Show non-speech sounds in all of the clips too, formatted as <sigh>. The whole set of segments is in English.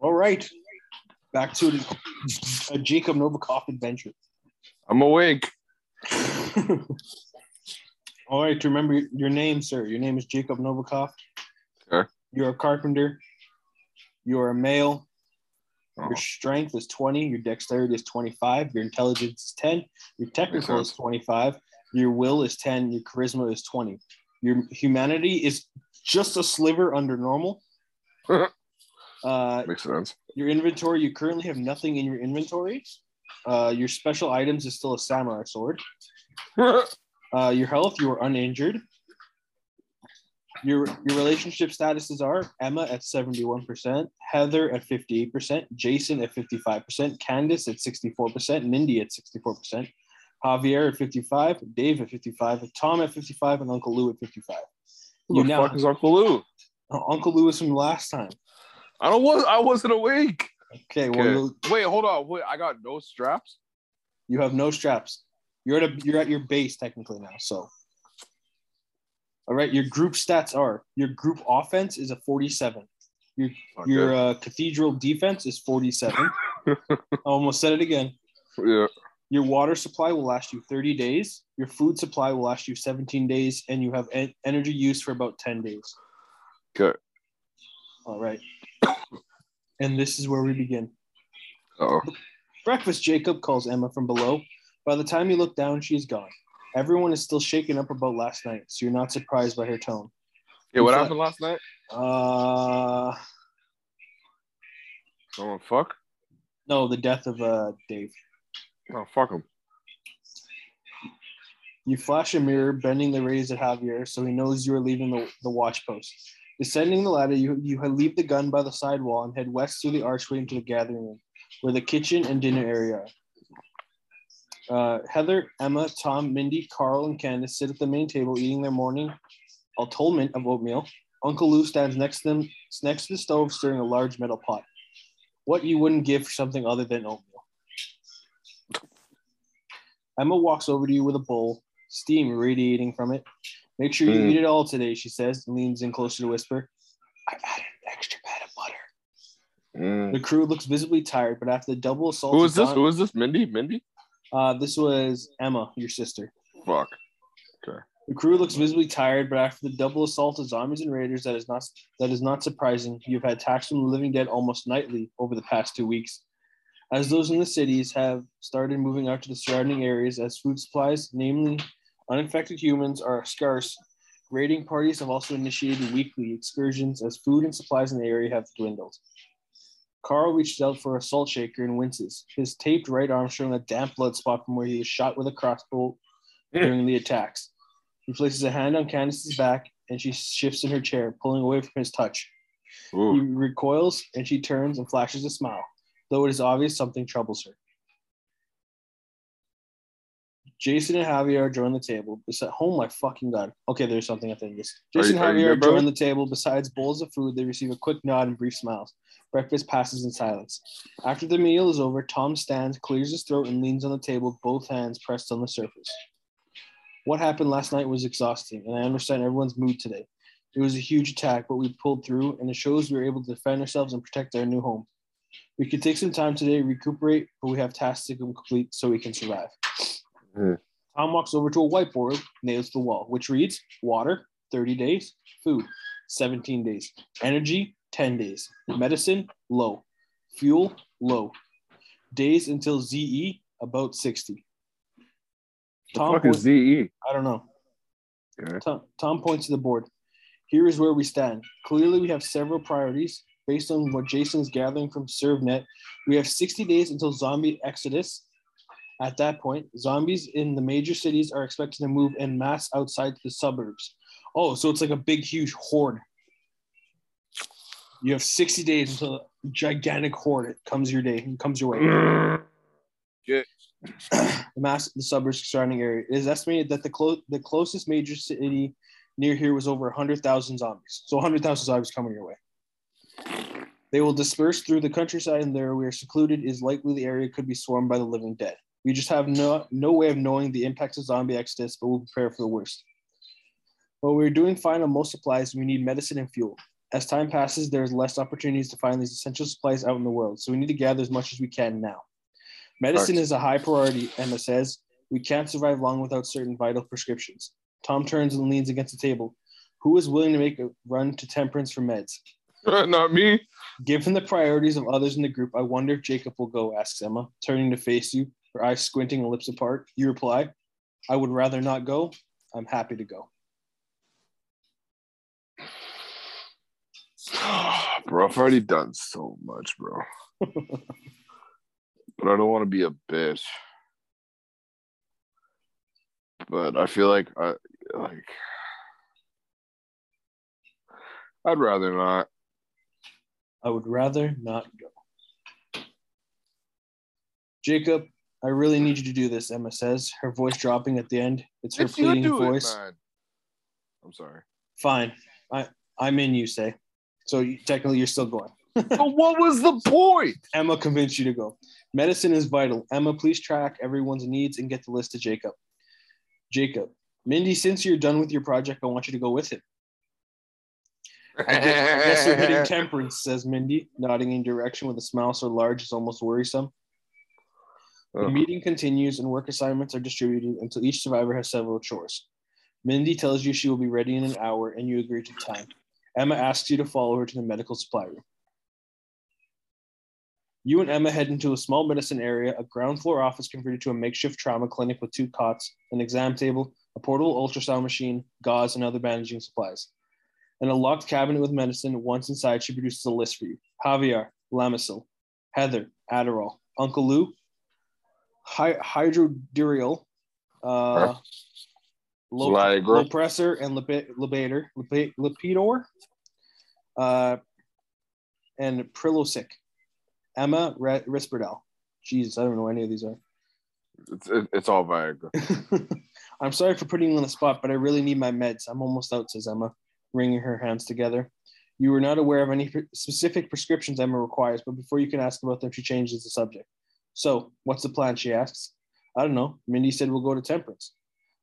All right. Back to the a <laughs> Jakob Novikoff adventure. I'm awake. <laughs> All right, remember your name, sir. Your name is Jakob Novikoff. Okay. You're a carpenter. You're a male. Oh, Your strength is 20. Your dexterity is 25. Your intelligence is 10. Your technical is 25. Your will is 10. Your charisma is 20. Your humanity is just a sliver under normal. <laughs> Uh, makes sense. your inventory, you currently have nothing in your inventory. Uh, your special items is still a samurai sword. <laughs> Uh, your health, you are uninjured. Your your relationship statuses are Emma at 71%, Heather at 58%, Jason at 55%, Candace at 64%, Mindy at 64%, Javier at 55, Dave at 55, Tom at 55, and Uncle Lou at 55. Who You the now fuck is Uncle Lou? Uncle Lou is from last time. I don't was I wasn't awake. Okay, well Wait, hold on. Wait, I got no straps. you have no straps. You're at a, you're at your base technically now. So, all right, your group stats are your group offense is a 47. Your Okay. your uh, cathedral defense is 47. <laughs> I almost said it again. yeah. Your water supply will last you 30 days. Your food supply will last you 17 days, and you have en- energy use for about 10 days. Okay. All right. <coughs> And this is where we begin. Oh. Breakfast, Jakob calls Emma from below. By the time you look down, she is gone. Everyone is still shaken up about last night, so you're not surprised by her tone. Yeah, what happened last night? Uh, Someone fuck? no, the death of uh Dave. Oh, fuck him. You flash a mirror, bending the rays at Javier, so he knows you are leaving the, the watch post. Descending the ladder, you, you leave the gun by the side wall and head west through the archway into the gathering room, where the kitchen and dinner area are. Uh, Heather, Emma, Tom, Mindy, Carl, and Candace sit at the main table eating their morning atonement of oatmeal. Uncle Lou stands next to them, next to the stove, stirring a large metal pot. What you wouldn't give for something other than oatmeal. Emma walks over to you with a bowl, steam radiating from it. Make sure you Mm. eat it all today, she says, and leans in closer to whisper. I added an extra pat of butter. Mm. The crew looks visibly tired, but after the double assault, Who is this? gone- Who is this? Mindy? Mindy? uh, this was Emma, your sister. Fuck. Okay. The crew looks visibly tired, but after the double assault of zombies and raiders, that is not that is not surprising. You've had attacks from the living dead almost nightly over the past two weeks. As those in the cities have started moving out to the surrounding areas as food supplies, namely uninfected humans, are scarce, raiding parties have also initiated weekly excursions as food and supplies in the area have dwindled. Carl reaches out for a salt shaker and winces, his taped right arm showing a damp blood spot from where he was shot with a crossbow during the attacks. He places a hand on Candace's back and she shifts in her chair, pulling away from his touch. He recoils and she turns and flashes a smile, though it is obvious something troubles her. Jason and Javier join the table. Beside, oh my fucking god. Okay, there's something end this. Jason and Javier join the table. Besides bowls of food, they receive a quick nod and brief smiles. Breakfast passes in silence. After the meal is over, Tom stands, clears his throat, and leans on the table both hands pressed on the surface. What happened last night was exhausting, and I understand everyone's mood today. It was a huge attack, but we pulled through, and it shows we were able to defend ourselves and protect our new home. We could take some time today, to recuperate, but we have tasks to complete so we can survive. Hmm. Tom walks over to a whiteboard, nails to the wall, which reads water, 30 days, food, 17 days, energy, 10 days, medicine, low, fuel, low, days until ZE, about 60. The Tom fuck points- is ZE? I don't know. Tom, Tom points to the board. Here is where we stand. Clearly, we have several priorities. Based on what Jason is gathering from ServeNet, we have 60 days until zombie exodus. At that point, zombies in the major cities are expected to move en masse outside the suburbs. Oh, so it's like a big, huge horde. You have 60 days until a gigantic horde comes your day, comes your way <clears throat> the mass the suburbs surrounding area. It is estimated that the clo- the closest major city near here was over 100,000 zombies. So 100,000 zombies coming your way. They will disperse through the countryside, and there we are secluded. is likely the area could be swarmed by the living dead. We just have no no way of knowing the impacts of zombie exodus, but we'll prepare for the worst. While we're doing fine on most supplies, we need medicine and fuel. As time passes, there's less opportunities to find these essential supplies out in the world, so we need to gather as much as we can now. Medicine is a high priority, Emma says. We can't survive long without certain vital prescriptions. Tom turns and leans against the table. Who is willing to make a run to temperance for meds? <laughs> Not me. Given the priorities of others in the group, I wonder if Jakob will go, asks Emma, turning to face you, her eyes squinting and lips apart. You reply, I would rather not go. I'm happy to go. <sighs> bro, I've already done so much, bro. <laughs> but I don't want to be a bitch. But I feel like I like I'd rather not. I would rather not go. Jakob, I really need you to do this, Emma says, her voice dropping at the end. It's her If pleading voice. it. I'm sorry. Fine. I, I'm in, you say. So you, technically, you're still going. <laughs> but what was the point? Emma convinced you to go. Medicine is vital. Emma, please track everyone's needs and get the list to Jakob. Jakob, Mindy, since you're done with your project, I want you to go with him. I guess, I guess you're hitting <laughs> temperance, says Mindy, nodding in direction with a smile so large it's almost worrisome. The meeting continues and work assignments are distributed until each survivor has several chores. Mindy tells you she will be ready in an hour and you agree to the time. Emma asks you to follow her to the medical supply room. You and Emma head into a small medicine area, a ground floor office converted to a makeshift trauma clinic with two cots, an exam table, a portable ultrasound machine, gauze, and other bandaging supplies. In a locked cabinet with medicine, once inside, she produces a list for you. Javier, Lamisil, Heather, Adderall, Uncle Lou, hy- Hydrodurial, uh, Huh? low. Lopressor, and Lipi- Lipitor, uh, and Prilosec. Emma Re- Risperdal. Jesus, I don't know what any of these are. It's, it's all Viagra. <laughs> I'm sorry for putting you on the spot, but I really need my meds. I'm almost out, says Emma, wringing her hands together. You were not aware of any specific prescriptions Emma requires, but before you can ask about them, she changes the subject. So, what's the plan? She asks. I don't know. Mindy said we'll go to Temperance.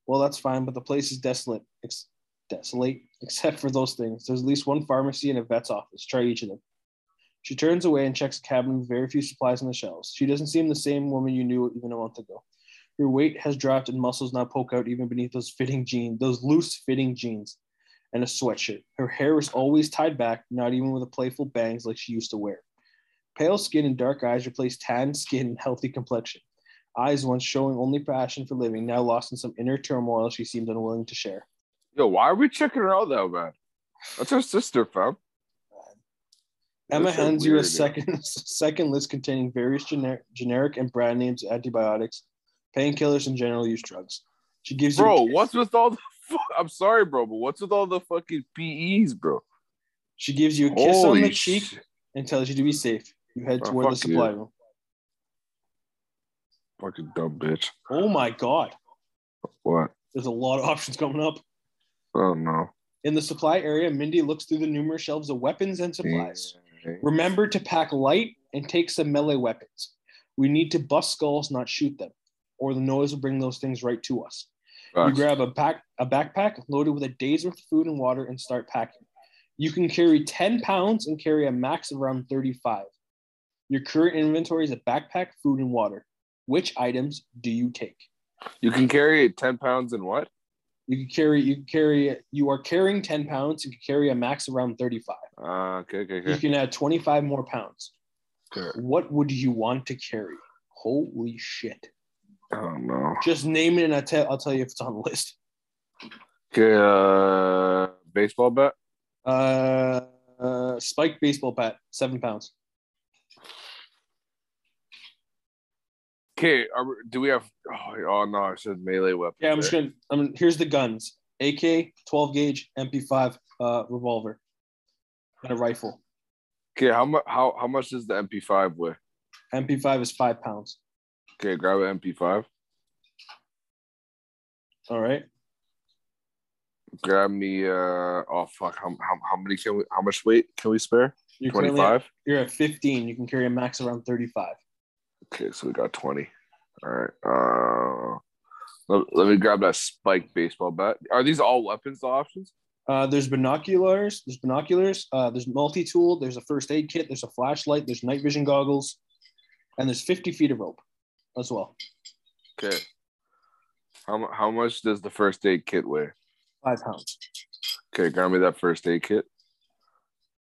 Well, that's fine, but the place is desolate. Ex- desolate, <laughs> except for those things. There's at least one pharmacy and a vet's office. Try each of them. She turns away and checks a cabin with very few supplies on the shelves. She doesn't seem the same woman you knew even a month ago. Her weight has dropped and muscles now poke out even beneath those fitting jeans, those loose fitting jeans, and a sweatshirt. Her hair is always tied back, not even with a playful bangs like she used to wear. Pale skin and dark eyes replaced tan skin and healthy complexion. Eyes once showing only passion for living, now lost in some inner turmoil she seemed unwilling to share. Yo, why are we checking her out though, bad? That's her sister, fam. Emma That's so hands you a yeah. second <laughs> second list containing various generic, generic and brand names antibiotics, painkillers, and general use drugs. She gives you Bro, what's with all the <laughs> fu- I'm sorry, bro, but what's with all the fucking PEs, bro? she gives you a kiss on the cheek shit. and tells you to be safe. You head Oh, toward the supply you. room. Fucking dumb bitch. Oh my god, What? there's a lot of options coming up. Oh no. In the supply area, Mindy looks through the numerous shelves of weapons and supplies. Remember to pack light and take some melee weapons. We need to bust skulls, not shoot them, or the noise will bring those things right to us. You grab a pack, a backpack loaded with a day's worth of food and water, and start packing. You can carry 10 pounds and carry a max of around 35. Your current inventory is a backpack, food, and water. Which items do you take? You can carry 10 pounds and what? You can carry, you can carry, you are carrying 10 pounds. You can carry a max around 35. Uh, okay, okay, You can add 25 more pounds. okay. What would you want to carry? Holy shit. Oh no. Just name it and I tell, I'll tell you if it's on the list. Okay, uh, baseball bat. Uh, uh, spiked baseball bat, seven pounds. Okay, are, we- do we have? Oh, oh no, I said melee weapon. Yeah, I'm just gonna. I mean, here's the guns: AK, 12 gauge, MP5, uh, revolver, and a rifle. Okay, how much? How how much does the MP5 weigh? MP5 is five pounds. Okay, grab an MP5. All right. Grab me. Uh, oh fuck. How, how, how many can we? How much weight can we spare? Twenty five. You're at 15. You can carry a max around 35. Okay, so we got twenty. All right. Uh, let, let me grab that spike baseball bat. Are these all weapons options? Uh, there's binoculars. There's binoculars. Uh, there's multi-tool. There's a first aid kit. There's a flashlight. There's night vision goggles, and there's 50 feet of rope as well. Okay. How, how much does the first aid kit weigh? Five pounds. Okay, grab me that first aid kit.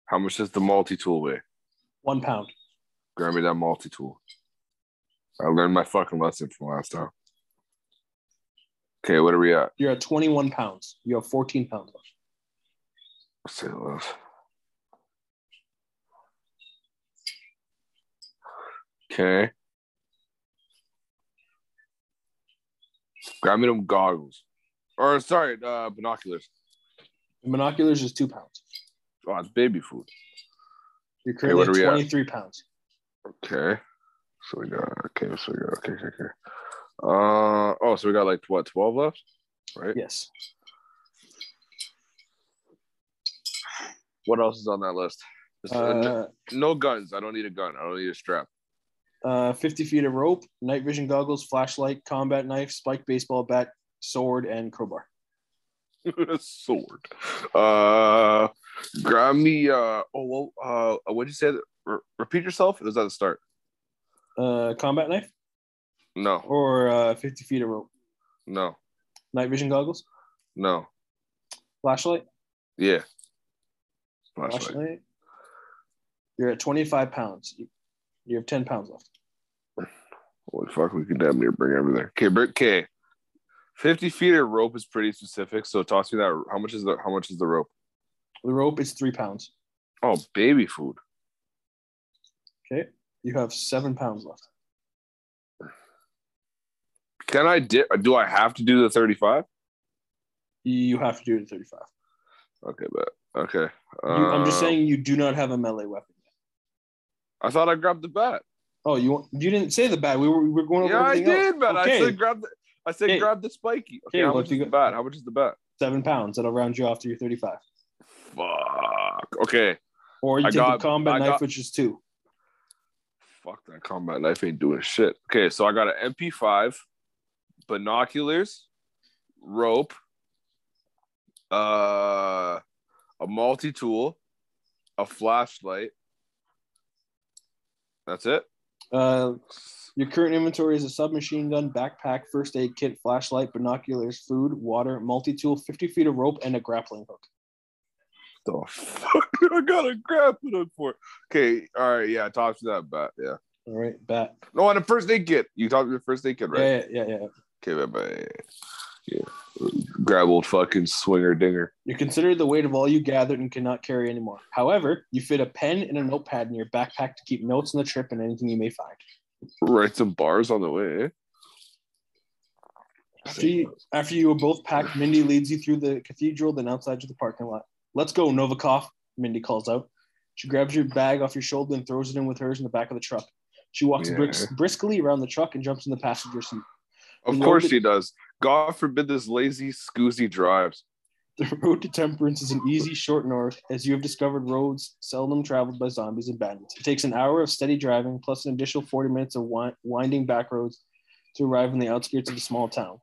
How much does the multi tool weigh? One pound. Grab me that multi tool. I learned my fucking lesson from last time. Okay, what are we at? You're at 21 pounds. You have 14 pounds left. Let's say less. Okay. Grab me them goggles. Or sorry, uh, binoculars. The binoculars is two pounds. Oh, it's baby food. You're currently are we at at? 23 pounds. Okay. So we got okay, so we got okay, okay, okay. Uh oh, so we got like what, 12 left? Right? Yes. What else is on that list? Just, uh, Uh, no guns. I don't need a gun. I don't need a strap. uh, 50 feet of rope, night vision goggles, flashlight, combat knife, spiked baseball bat, sword, and crowbar. <laughs> Sword. Uh grab me uh oh well uh what'd you say? Re- repeat yourself? Or was that the start? Uh, combat knife No, or uh, 50 feet of rope, no, night vision goggles, no. flashlight, Yeah. Flashlight. flashlight. You're at 25 pounds. You, have 10 pounds left. Holy fuck, we can damn near bring everything. Okay, Britt K. 50 feet of rope is pretty specific. So toss me that. How much is the how much is the rope? The rope is three pounds. Oh, baby food. Okay. You have seven pounds left. Can I di- do I have to do the 35? You have to do the 35. Okay, but okay. You, I'm just Uh, saying you do not have a melee weapon. I thought I grabbed the bat. Oh, you you didn't say the bat. We were we were going over Yeah, I everything else. did, but Okay. I said grab the I said Okay. grab the spiky. Okay, Okay, how much is you the bat? How much is the bat? Seven pounds. That'll round you off to your 35. Fuck. Okay. Or you I take got- the combat knife, which is two. Fuck that combat knife ain't doing shit. Okay, so I got an MP5, binoculars, rope, uh, a multi-tool, a flashlight. That's it. Uh, your current inventory is a submachine gun, backpack, first aid kit, flashlight, binoculars, food, water, multi-tool, 50 feet of rope, and a grappling hook. The fuck <laughs> I got a grappling hook for? Okay, all right, yeah, talk to that bat. Yeah. All right, bat. No, on the first aid kit. You talked to the first aid kit, right? Yeah, yeah, yeah, yeah. Okay, bye bye. Yeah. Grab old fucking swinger dinger. You consider the weight of all you gathered and cannot carry anymore. However, you fit a pen and a notepad in your backpack to keep notes on the trip and anything you may find. Write some bars on the way. eh? After you, after you are both packed, Mindy leads you through the cathedral, then outside to the parking lot. Let's go, Novikoff, Mindy calls out. She grabs your bag off your shoulder and throws it in with hers in the back of the truck. She walks Yeah. bris- briskly around the truck and jumps in the passenger seat. Of The course road- he does. God forbid this lazy, scoozy drives. The road to Temperance is an easy, short north, as you have discovered roads seldom traveled by zombies and bandits. It takes an hour of steady driving, plus an additional 40 minutes of wi- winding back roads to arrive in the outskirts of the small town.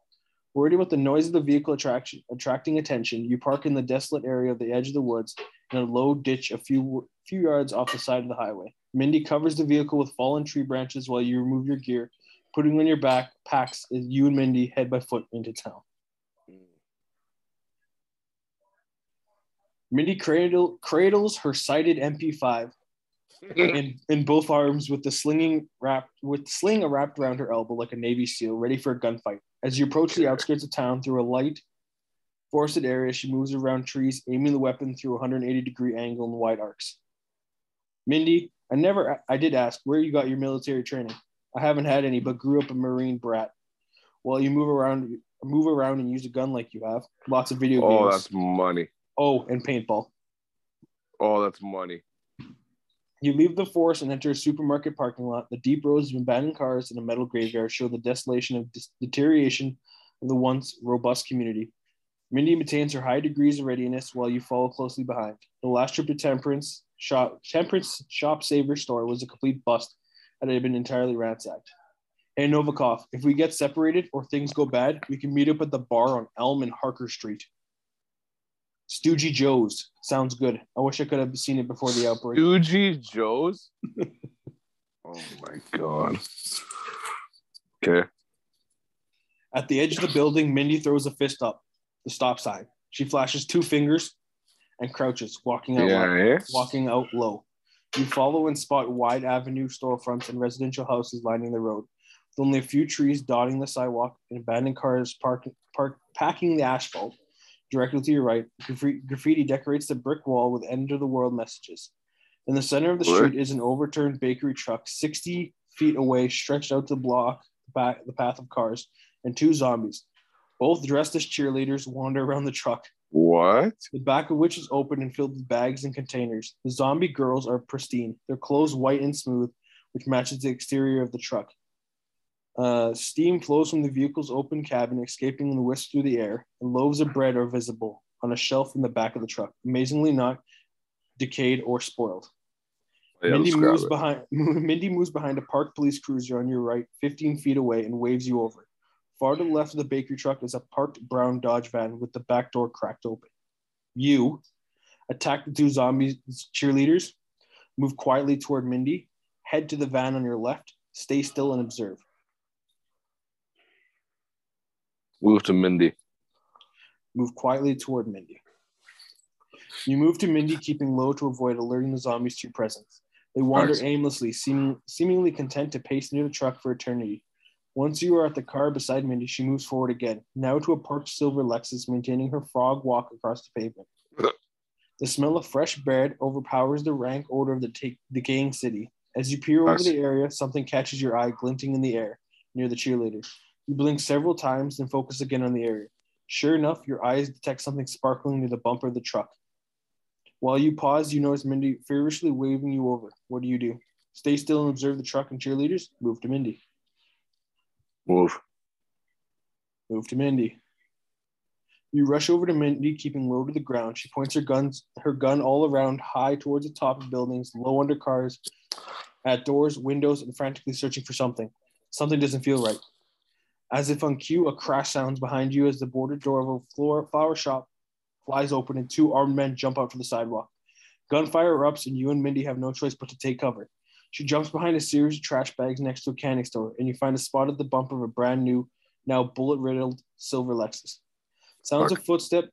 Worried about the noise of the vehicle attraction, attracting attention, you park in the desolate area of the edge of the woods in a low ditch a few, few yards off the side of the highway. Mindy covers the vehicle with fallen tree branches while you remove your gear. Putting on your back packs as you and Mindy head by foot into town. Mindy cradle, cradles her sighted MP5 <laughs> in, in both arms with the slinging wrapped with sling wrapped around her elbow like a Navy SEAL, ready for a gunfight. As you approach the outskirts of town through a light forested area, she moves around trees, aiming the weapon through a 180 degree angle in wide arcs. Mindy, I never I did ask where you got your military training. I haven't had any, but grew up a Marine brat. While you move around move around and use a gun like you have, lots of video oh, games. Oh, that's money. Oh, and paintball. Oh, that's money. You leave the forest and enter a supermarket parking lot. The deep rows of abandoned cars and a metal graveyard show the desolation of dis- deterioration of the once robust community. Mindy maintains her high degrees of readiness while you follow closely behind. The last trip to Temperance shop, Temperance Shop Saver store was a complete bust and it had been entirely ransacked. Hey Novikoff, if we get separated or things go bad, we can meet up at the bar on Elm and Harker Street. Stoogie Joe's sounds good. I wish I could have seen it before the outbreak. Stoogie Joe's. <laughs> oh my god. Okay. At the edge of the building, Mindy throws a fist up, the stop sign. She flashes two fingers and crouches, walking out, Yeah. low, eh? walking out low. You follow and spot wide avenue storefronts and residential houses lining the road, with only a few trees dotting the sidewalk and abandoned cars parking, park, packing the asphalt. Directly to your right, graffiti, decorates the brick wall with end of the world messages. In the center of the street is an overturned bakery truck, 60 feet away, stretched out to block the path of cars, and two zombies. Both dressed as cheerleaders wander around the truck, What? the back of which is open and filled with bags and containers. The zombie girls are pristine, their clothes white and smooth, which matches the exterior of the truck. Uh, steam flows from the vehicle's open cabin, escaping in the wisp through the air, and loaves of bread are visible on a shelf in the back of the truck, amazingly not decayed or spoiled. Yeah, Mindy moves it. behind. <laughs> Mindy moves behind a parked police cruiser on your right, 15 feet away, and waves you over. Far to the left of the bakery truck is a parked brown Dodge van with the back door cracked open. You attack the two zombies cheerleaders, move quietly toward Mindy, head to the van on your left, stay still and observe. Move to Mindy. Move quietly toward Mindy. You move to Mindy, keeping low to avoid alerting the zombies to your presence. They wander Nice. aimlessly, seeming, seemingly content to pace near the truck for eternity. Once you are at the car beside Mindy, she moves forward again, now to a parked silver Lexus, maintaining her frog walk across the pavement. <laughs> The smell of fresh bread overpowers the rank odor of the ta- decaying city. As you peer over the area, something catches your eye, glinting in the air near the cheerleader. You blink several times, then focus again on the area. Sure enough, your eyes detect something sparkling near the bumper of the truck. While you pause, you notice Mindy feverishly waving you over. What do you do? Stay still and observe the truck and cheerleaders? Move to Mindy. Move. Move to Mindy. You rush over to Mindy, keeping low to the ground. She points her guns, her gun all around, high towards the top of buildings, low under cars, at doors, windows, and frantically searching for something. Something doesn't feel right. As if on cue, a crash sounds behind you as the boarded door of a floor, flower shop flies open and two armed men jump out to the sidewalk. Gunfire erupts, and you and Mindy have no choice but to take cover. She jumps behind a series of trash bags next to a canning store, and you find a spot at the bump of a brand new, now bullet riddled silver Lexus. Sounds Fuck. of footsteps,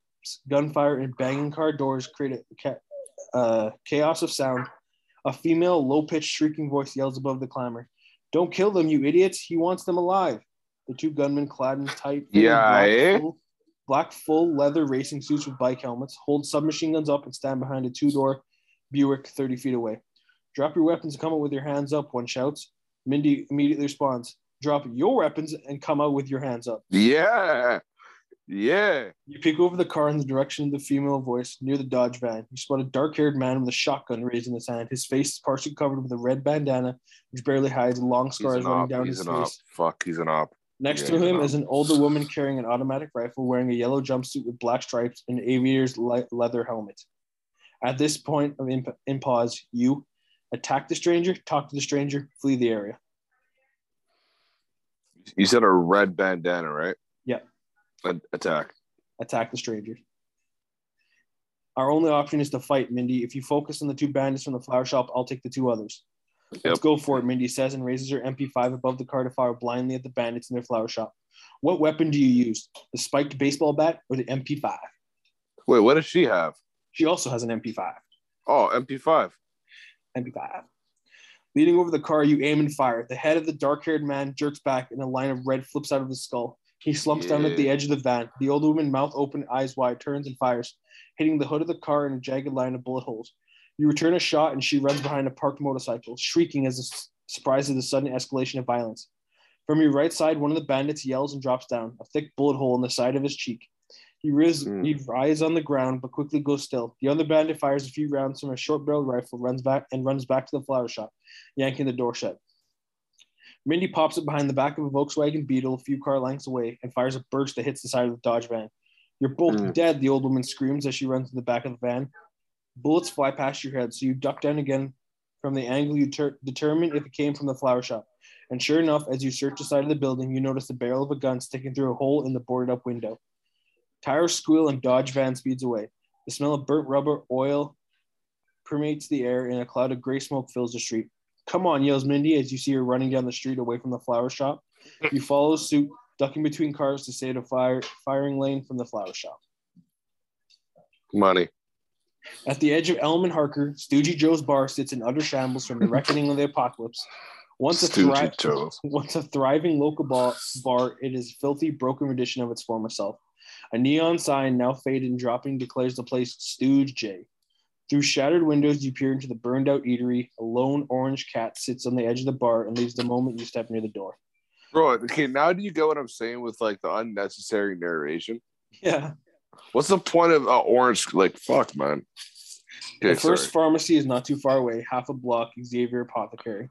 gunfire, and banging car doors create a uh, chaos of sound. A female, low pitched, shrieking voice yells above the clamor Don't kill them, you idiots! He wants them alive. The two gunmen, clad in tight, Yeah, black, eh? full, black full leather racing suits with bike helmets, hold submachine guns up and stand behind a two door Buick 30 feet away. Drop your weapons and come out with your hands up, one shouts. Mindy immediately responds, Drop your weapons and come out with your hands up. Yeah. Yeah. You peek over the car in the direction of the female voice near the Dodge van. You spot a dark haired man with a shotgun raised in his hand. His face is partially covered with a red bandana, which barely hides long scars running op. down He's his an op. face. Fuck, he's an op. Next to him is an older woman carrying an automatic rifle, wearing a yellow jumpsuit with black stripes and aviator's le- leather helmet. At this point of in, in pause, you attack the stranger, talk to the stranger, flee the area. You said a red bandana, right? Yeah. A- attack. attack the stranger. Our only option is to fight, Mindy. If you focus on the two bandits from the flower shop, I'll take the two others. Let's go for it, Mindy says and raises her MP5 above the car to fire blindly at the bandits in their flower shop. What weapon do you use? The spiked baseball bat or the MP5? Wait, what does she have? She also has an MP5. Oh, MP5. MP5. Leading over the car, you aim and fire. The head of the dark haired man jerks back and a line of red flips out of his skull. He slumps down at the edge of the van. The old woman, mouth open, eyes wide, turns and fires, hitting the hood of the car in a jagged line of bullet holes. You return a shot and she runs behind a parked motorcycle, shrieking as if surprised at the sudden escalation of violence. From your right side, one of the bandits yells and drops down, a thick bullet hole in the side of his cheek. He, riz- Hmm. he rises on the ground but quickly goes still. The other bandit fires a few rounds from a short-barreled rifle, runs back and runs back to the flower shop, yanking the door shut. Mindy pops it behind the back of a Volkswagen Beetle a few car lengths away and fires a burst that hits the side of the Dodge van. You're both Hmm. dead, the old woman screams as she runs to the back of the van. Bullets fly past your head, so you duck down again from the angle you ter- determine if it came from the flower shop. And sure enough, as you search the side of the building, you notice the barrel of a gun sticking through a hole in the boarded up window. Tires squeal and Dodge van speeds away. The smell of burnt rubber oil permeates the air, and a cloud of gray smoke fills the street. Come on, yells Mindy as you see her running down the street away from the flower shop. You follow suit, ducking between cars to at a fire, firing lane from the flower shop. Money. At the edge of Elm and Harker, Stoogie Joe's bar sits in utter shambles from the reckoning of the apocalypse. Once a, thri- <laughs> once a thriving local bar, bar, it is a filthy, broken rendition of its former self. A neon sign, now faded and dropping, declares the place Stooge J. Through shattered windows, you peer into the burned out eatery. A lone orange cat sits on the edge of the bar and leaves the moment you step near the door. Bro, okay, now do you get what I'm saying with like the unnecessary narration? Yeah. What's the point of uh, orange? Like, fuck, man. Okay, the first sorry. pharmacy is not too far away, half a block, Xavier Apothecary.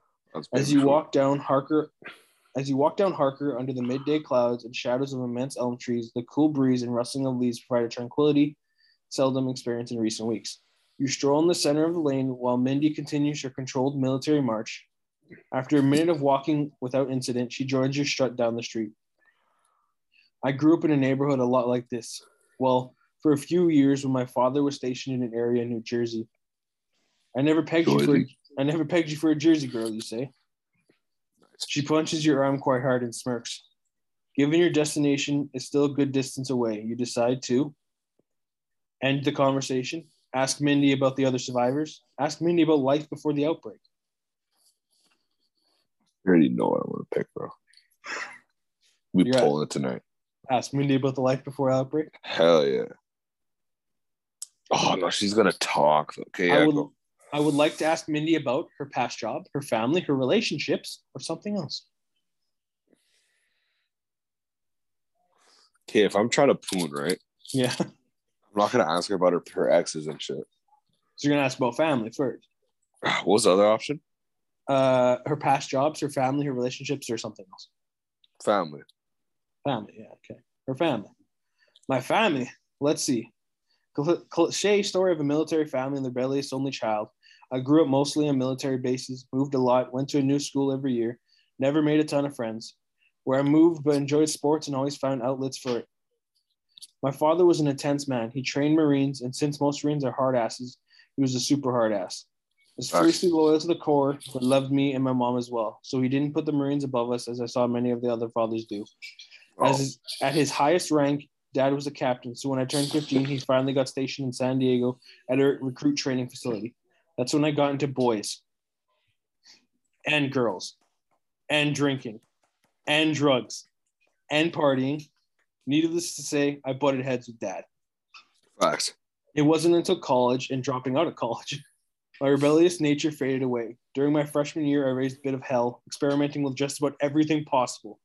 As you true. walk down Harker, as you walk down Harker under the midday clouds and shadows of immense elm trees, the cool breeze and rustling of leaves provide a tranquility seldom experienced in recent weeks. You stroll in the center of the lane while Mindy continues her controlled military march. After a minute of walking without incident, she joins your strut down the street. I grew up in a neighborhood a lot like this. Well, for a few years when my father was stationed in an area in New Jersey. I never pegged you for Jersey. I never pegged you for a Jersey girl, you say. She punches your arm quite hard and smirks. Given your destination is still a good distance away, you decide to end the conversation, ask Mindy about the other survivors, ask Mindy about life before the outbreak. I already know what I'm gonna pick, bro. We You're pulling it tonight. Ask Mindy about the life before outbreak. Hell yeah. Oh no, she's gonna talk. Okay, I would go. I would like to ask Mindy about her past job, her family, her relationships, or something else. okay. If I'm trying to poon, right, Yeah. <laughs> I'm not gonna ask her about her, her exes and shit. So you're gonna ask about family first. <sighs> What was the other option? Uh her past jobs, her family, her relationships, or something else. Family. Family, yeah, okay. Her family. My family, let's see. Cl- Cliche story of a military family and the rebellious only child. I grew up mostly on military bases, moved a lot, went to a new school every year, never made a ton of friends. Where I moved, but enjoyed sports and always found outlets for it. My father was an intense man. He trained Marines, and since most Marines are hard asses, he was a super hard ass. Was fiercely loyal to the core, but loved me and my mom as well. So he didn't put the Marines above us, as I saw many of the other fathers do. Oh, As his, at his highest rank, dad was a captain. So when I turned 15, he finally got stationed in San Diego at a recruit training facility. That's when I got into boys and girls and drinking and drugs and partying. Needless to say, I butted heads with dad. facts. It wasn't until college and dropping out of college. <laughs> My rebellious nature faded away. During my freshman year, I raised a bit of hell, experimenting with just about everything possible.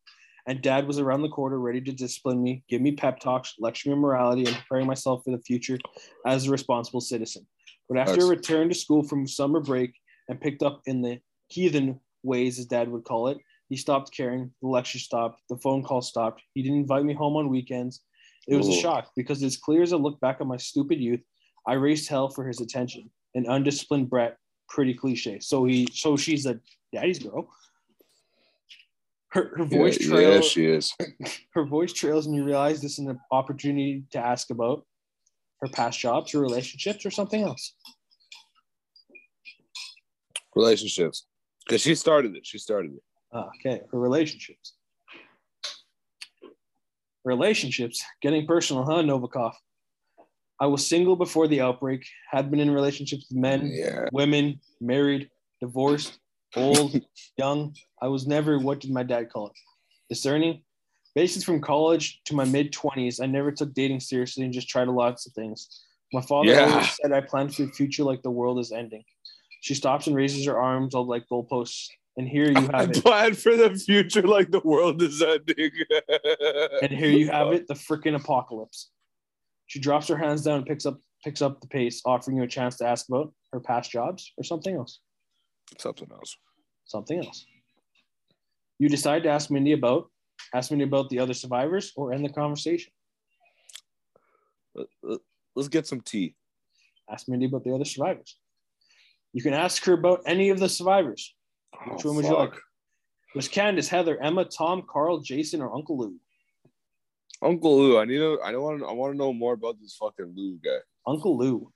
And dad was around the corner, ready to discipline me, give me pep talks, lecture me on morality, and preparing myself for the future as a responsible citizen. But after Nice. I returned to school from summer break and picked up in the heathen ways, as dad would call it, he stopped caring. The lecture stopped. The phone call stopped. He didn't invite me home on weekends. It was a shock because, as clear as I look back on my stupid youth, I raised hell for his attention. An undisciplined brat, pretty cliche. So he, so she's a daddy's girl. Her, her voice yeah, trails. she is. <clears throat> her voice trails, and you realize this is an opportunity to ask about her past jobs, her relationships, or something else. Relationships. Because she started it. She started it. Ah, okay, her relationships. Relationships, getting personal, huh, Novikoff? I was single before the outbreak, had been in relationships with men, Yeah. women, married, divorced, old, <laughs> young. I was never, what did my dad call it? Discerning. Basically, from college to my mid 20s, I never took dating seriously and just tried lots of things. My father Yeah. always said I planned for the future like the world is ending. She stops and raises her arms all like goalposts. And here you I have it. plan for the future like the world is ending. <laughs> And here you have it, the freaking apocalypse. She drops her hands down and picks up picks up the pace, offering you a chance to ask about her past jobs or something else. Something else. Something else. You decide to ask Mindy about ask Mindy about the other survivors or end the conversation. Let- let- Let's get some tea. Ask Mindy about the other survivors. You can ask her about any of the survivors. Which oh, one would you like? Was Candace, Heather, Emma, Tom, Carl, Jason, or Uncle Lou? Uncle Lou. I need to. I don't want. to I want to know more about this fucking Lou guy. Uncle Lou.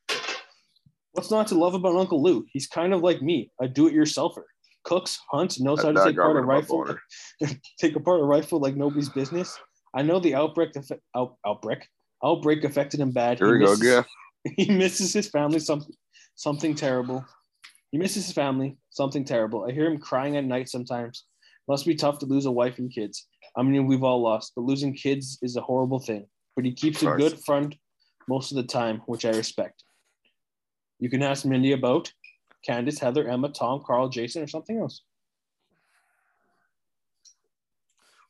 What's not to love about Uncle Lou? He's kind of like me, a do-it-yourselfer. Cooks, hunts, knows how to take apart a rid of my rifle, <laughs> take apart a rifle like nobody's business. I know the outbreak, out, outbreak, outbreak affected him bad. Here we go. misses- Yeah. <laughs> he misses his family something something terrible. He misses his family something terrible. I hear him crying at night sometimes. Must be tough to lose a wife and kids. I mean, we've all lost, but losing kids is a horrible thing. But he keeps a good front most of the time, which I respect. You can ask Mindy about Candace, Heather, Emma, Tom, Carl, Jason, or something else.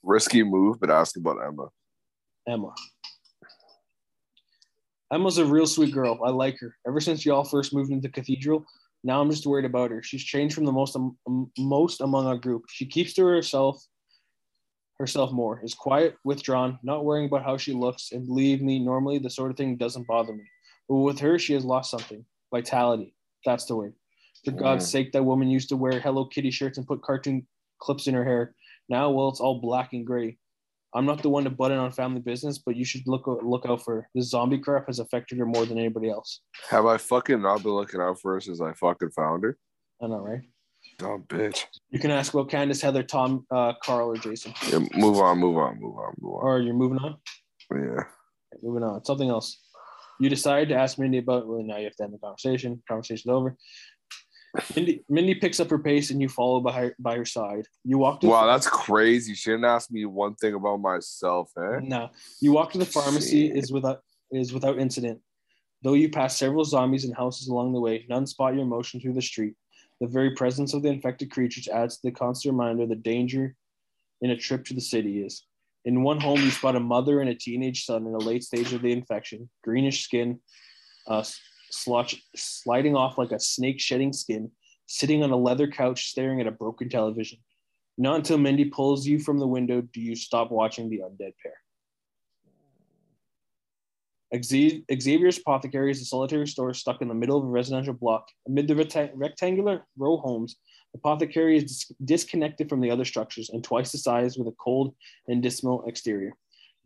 Risky move, but ask about Emma. Emma. Emma's a real sweet girl. I like her. Ever since y'all first moved into Cathedral, now I'm just worried about her. She's changed from the most um, most among our group. She keeps to herself herself more. Is quiet, withdrawn, not worrying about how she looks. And believe me, normally the sort of thing doesn't bother me. But with her, she has lost something. Vitality. That's the word. For God's Mm. sake, that woman used to wear Hello Kitty shirts and put cartoon clips in her hair. Now, well, it's all black and gray. I'm not the one to butt in on family business, but you should look look out for her. This zombie crap has affected her more than anybody else. Have I fucking not been looking out for her since I fucking found her? I know, right? Dumb bitch. You can ask about Candace, Heather, Tom, uh, Carl, or Jason. Yeah, move on, move on, move on, move on. Or you're moving on. Yeah. Moving on. Something else. You decided to ask Mindy about. Well, now you have to end the conversation. Conversation's over. Mindy, Mindy picks up her pace, and you follow by her, by her side. You walk to. the Wow, that's crazy. She didn't ask me one thing about myself, eh? No, you walk to the pharmacy Shit. is without is without incident. Though you pass several zombies and houses along the way, none spot your motion through the street. The very presence of the infected creatures adds to the constant reminder the danger in a trip to the city is. In one home, you spot a mother and a teenage son in a late stage of the infection, greenish skin, uh, slotch, sliding off like a snake shedding skin, sitting on a leather couch staring at a broken television. Not until Mindy pulls you from the window do you stop watching the undead pair. Xavier's Apothecary is a solitary store stuck in the middle of a residential block. Amid the recta- rectangular row homes, Apothecary is dis- disconnected from the other structures and twice the size with a cold and dismal exterior.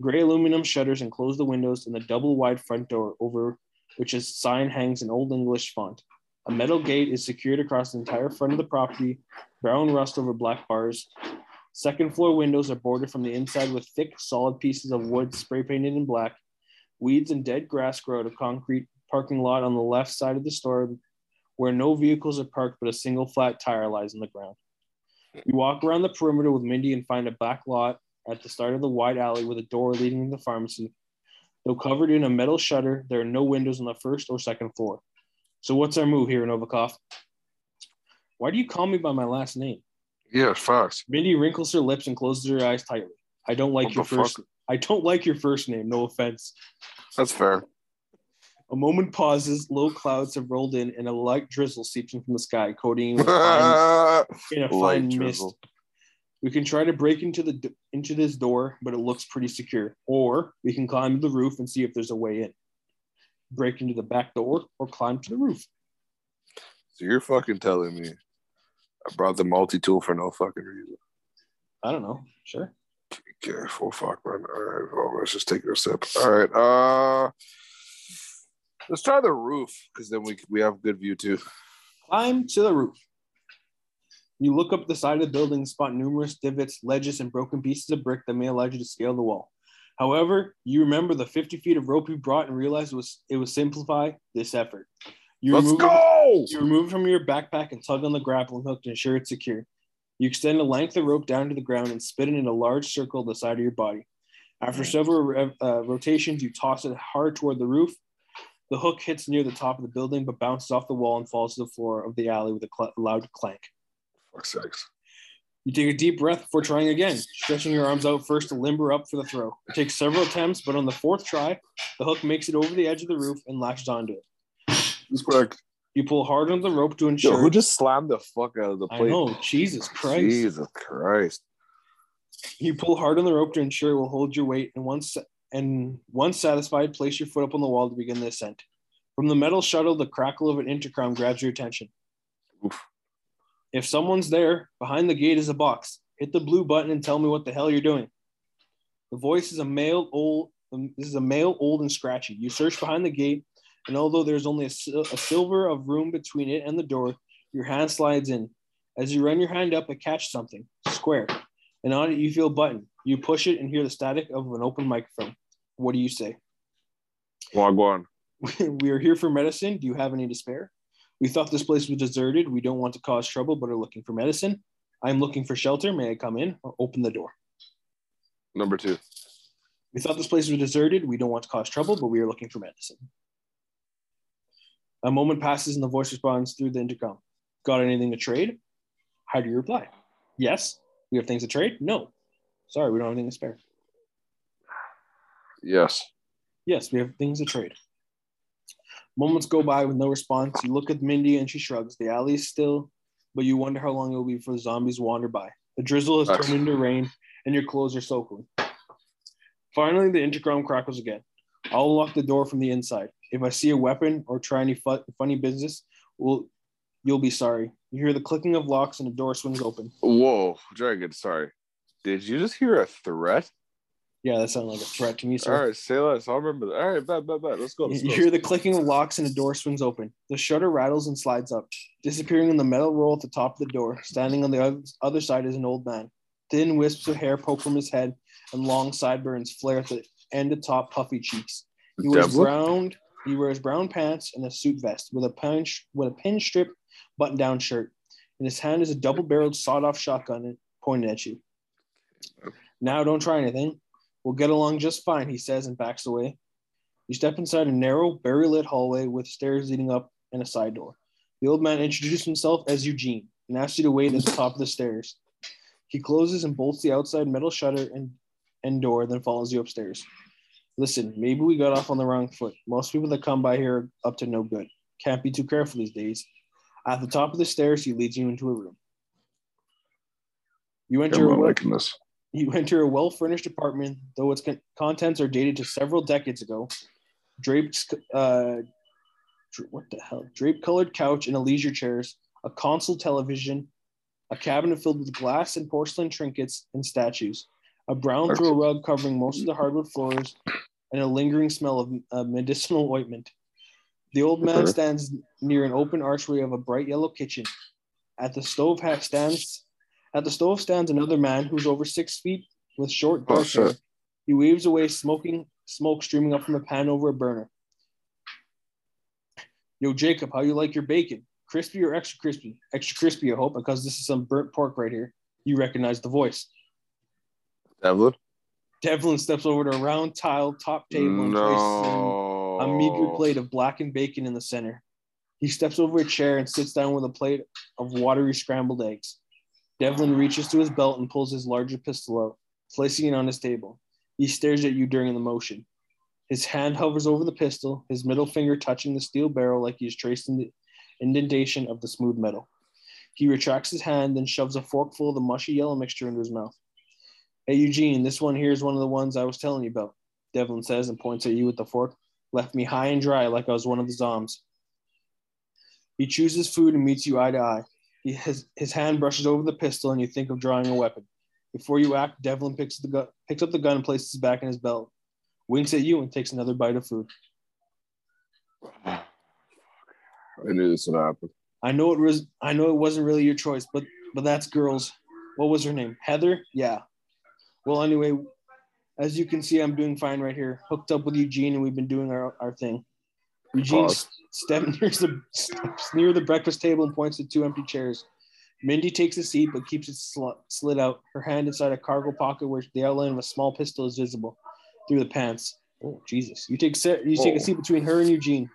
Gray aluminum shutters enclose the windows and the double wide front door over which a sign hangs in Old English font. A metal gate is secured across the entire front of the property, brown rust over black bars. Second floor windows are boarded from the inside with thick, solid pieces of wood spray painted in black. Weeds and dead grass grow out of concrete parking lot on the left side of the store where no vehicles are parked but a single flat tire lies on the ground. You walk around the perimeter with Mindy and find a back lot at the start of the wide alley with a door leading to the pharmacy. Though covered in a metal shutter, there are no windows on the first or second floor. So what's our move here, Novikoff? Why do you call me by my last name? Yeah, facts. Mindy wrinkles her lips and closes her eyes tightly. I don't like What your first fuck? I don't like your first name, no offense. That's fair. A moment pauses, low clouds have rolled in, and a light drizzle seeps in from the sky, coating <laughs> in a fine, in a fine mist. We can try to break into the into this door, but it looks pretty secure. Or we can climb the roof and see if there's a way in. Break into the back door or climb to the roof. So you're fucking telling me I brought the multi tool for no fucking reason. I don't know. Sure. Okay, full fuck, man. All right, well, let's just take it a sip. All right, uh, let's try the roof because then we we have good view too. Climb to the roof. You look up the side of the building and spot numerous divots, ledges, and broken pieces of brick that may allow you to scale the wall. However, you remember the 50 feet of rope you brought and realize it was it would simplify this effort. You Let's remove, go. you remove it from your backpack and tug on the grappling hook to ensure it's secure. You extend a length of rope down to the ground and spin it in a large circle at the side of your body. After several uh, rotations, you toss it hard toward the roof. The hook hits near the top of the building, but bounces off the wall and falls to the floor of the alley with a cl- loud clank. Fuck sakes. You take a deep breath before trying again, stretching your arms out first to limber up for the throw. It takes several attempts, but on the fourth try, the hook makes it over the edge of the roof and latches onto it. Respect. You pull hard on the rope to Yo, ensure. who just slammed the fuck out of the I plate? know, Jesus Christ. Jesus Christ. You pull hard on the rope to ensure it will hold your weight, and once and once satisfied, place your foot up on the wall to begin the ascent. From the metal shuttle, the crackle of an intercom grabs your attention. Oof. If someone's there, behind the gate is a box. Hit the blue button and tell me what the hell you're doing. The voice is a male, old. um, This is a male, old and scratchy. You search behind the gate, and although there's only a, sil- a silver of room between it and the door, your hand slides in. As you run your hand up, it catches something square, and on it you feel a button. You push it and hear the static of an open microphone. What do you say? Wagwan. <laughs> we are here for medicine. Do you have any to spare? We thought this place was deserted. We don't want to cause trouble, but are looking for medicine. I'm looking for shelter. May I come in or open the door? Number two. We thought this place was deserted. We don't want to cause trouble, but we are looking for medicine. A moment passes and the voice responds through the intercom. Got anything to trade? How do you reply? Yes. We have things to trade? No. Sorry, we don't have anything to spare. Yes. Yes, we have things to trade. Moments go by with no response. You look at Mindy and she shrugs. The alley is still, but you wonder how long it will be before the zombies wander by. The drizzle has turned into rain and your clothes are soaking. Finally, the intercom crackles again. I'll unlock the door from the inside. If I see a weapon or try any fu- funny business, well, you'll be sorry. You hear the clicking of locks and the door swings open. Whoa, Dragon. Sorry. Did you just hear a threat? Yeah, that sounded like a threat to me, sir. All right, say less. I'll remember that. All right, bet, bet, bet. Let's go. Let's You go. hear the clicking of locks and the door swings open. The shutter rattles and slides up, disappearing in the metal roll at the top of the door. Standing on the oth- other side is an old man. Thin wisps of hair poke from his head, and long sideburns flare at the end of top puffy cheeks. He wears Devlin? brown. He wears brown pants and a suit vest with a pin with a pin strip button-down shirt. In his hand is a double-barreled sawed-off shotgun pointed at you. Oh. Now, don't try anything. We'll get along just fine, he says, and backs away. You step inside a narrow, berry lit hallway with stairs leading up and a side door. The old man introduces himself as Eugene and asks you to wait at the top of the stairs. He closes and bolts the outside metal shutter and, and door, then follows you upstairs. Listen, maybe we got off on the wrong foot. Most people that come by here are up to no good. Can't be too careful these days. At the top of the stairs, he leads you into a room. You enter. I'm enter a not liking this. <laughs> you enter a well furnished apartment, though its con- contents are dated to several decades ago. Draped, uh, what the hell? Draped colored couch and a leisure chairs, a console television, a cabinet filled with glass and porcelain trinkets and statues, a brown throw rug covering most of the hardwood floors, and a lingering smell of uh, medicinal ointment. The old man stands near an open archway of a bright yellow kitchen. At the stove ha- stands at the stove stands another man who's over six feet with short Oh, dark hair. shit. He waves away smoking smoke streaming up from a pan over a burner. Yo, Jakob, how you like your bacon? Crispy or extra crispy? Extra crispy, I hope, because this is some burnt pork right here. You recognize the voice. Devlin? Devlin steps over to a round tile top table and places a meager plate of blackened bacon in the center. He steps over a chair and sits down with a plate of watery scrambled eggs. Devlin reaches to his belt and pulls his larger pistol out, placing it on his table. He stares at you during the motion. His hand hovers over the pistol, his middle finger touching the steel barrel like he is tracing the indentation of the smooth metal. He retracts his hand, then shoves a forkful of the mushy yellow mixture into his mouth. Hey, Eugene, this one here is one of the ones I was telling you about, Devlin says and points at you with the fork left me high and dry like I was one of the zombs. He chooses food and meets you eye to eye. He has, his hand brushes over the pistol and you think of drawing a weapon. Before you act, Devlin picks, the gu- picks up the gun and places it back in his belt, winks at you and takes another bite of food. I knew this would happen. I know it was I know it wasn't really your choice, but but that's girls. What was her name? Heather? Yeah. Well, anyway, as you can see, I'm doing fine right here. Hooked up with Eugene, and we've been doing our, our thing. Eugene Pause. steps near the steps near the breakfast table and points to two empty chairs. Mindy takes a seat but keeps it sl- slid out, her hand inside a cargo pocket where the outline of a small pistol is visible through the pants. Oh Jesus! You take se- you take a Oh. seat between her and Eugene.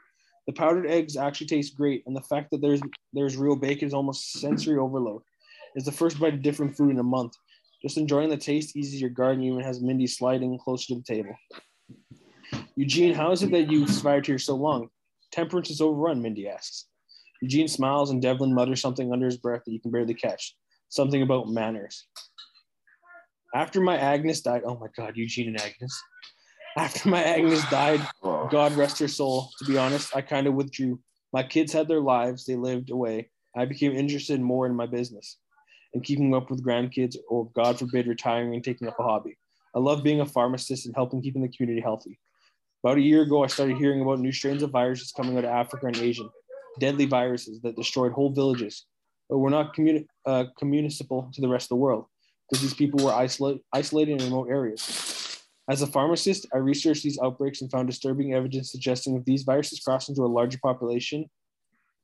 The powdered eggs actually taste great, and the fact that there's there's real bacon is almost sensory overload. It's the first bite of different food in a month. Just enjoying the taste eases your garden, even has Mindy sliding closer to the table. Eugene, how is it that you've survived here so long? Temperance is overrun, Mindy asks. Eugene smiles and Devlin mutters something under his breath that you can barely catch. Something about manners. After my Agnes died, oh my God, Eugene and Agnes. After my Agnes died, Oh, God rest her soul. To be honest, I kind of withdrew. My kids had their lives, they lived away. I became interested more in my business and keeping up with grandkids, or God forbid, retiring and taking up a hobby. I love being a pharmacist and helping keeping the community healthy. About a year ago, I started hearing about new strains of viruses coming out of Africa and Asia, deadly viruses that destroyed whole villages, but were not communi- uh, communicable to the rest of the world because these people were isolate, isolated in remote areas. As a pharmacist, I researched these outbreaks and found disturbing evidence suggesting if these viruses cross into a larger population,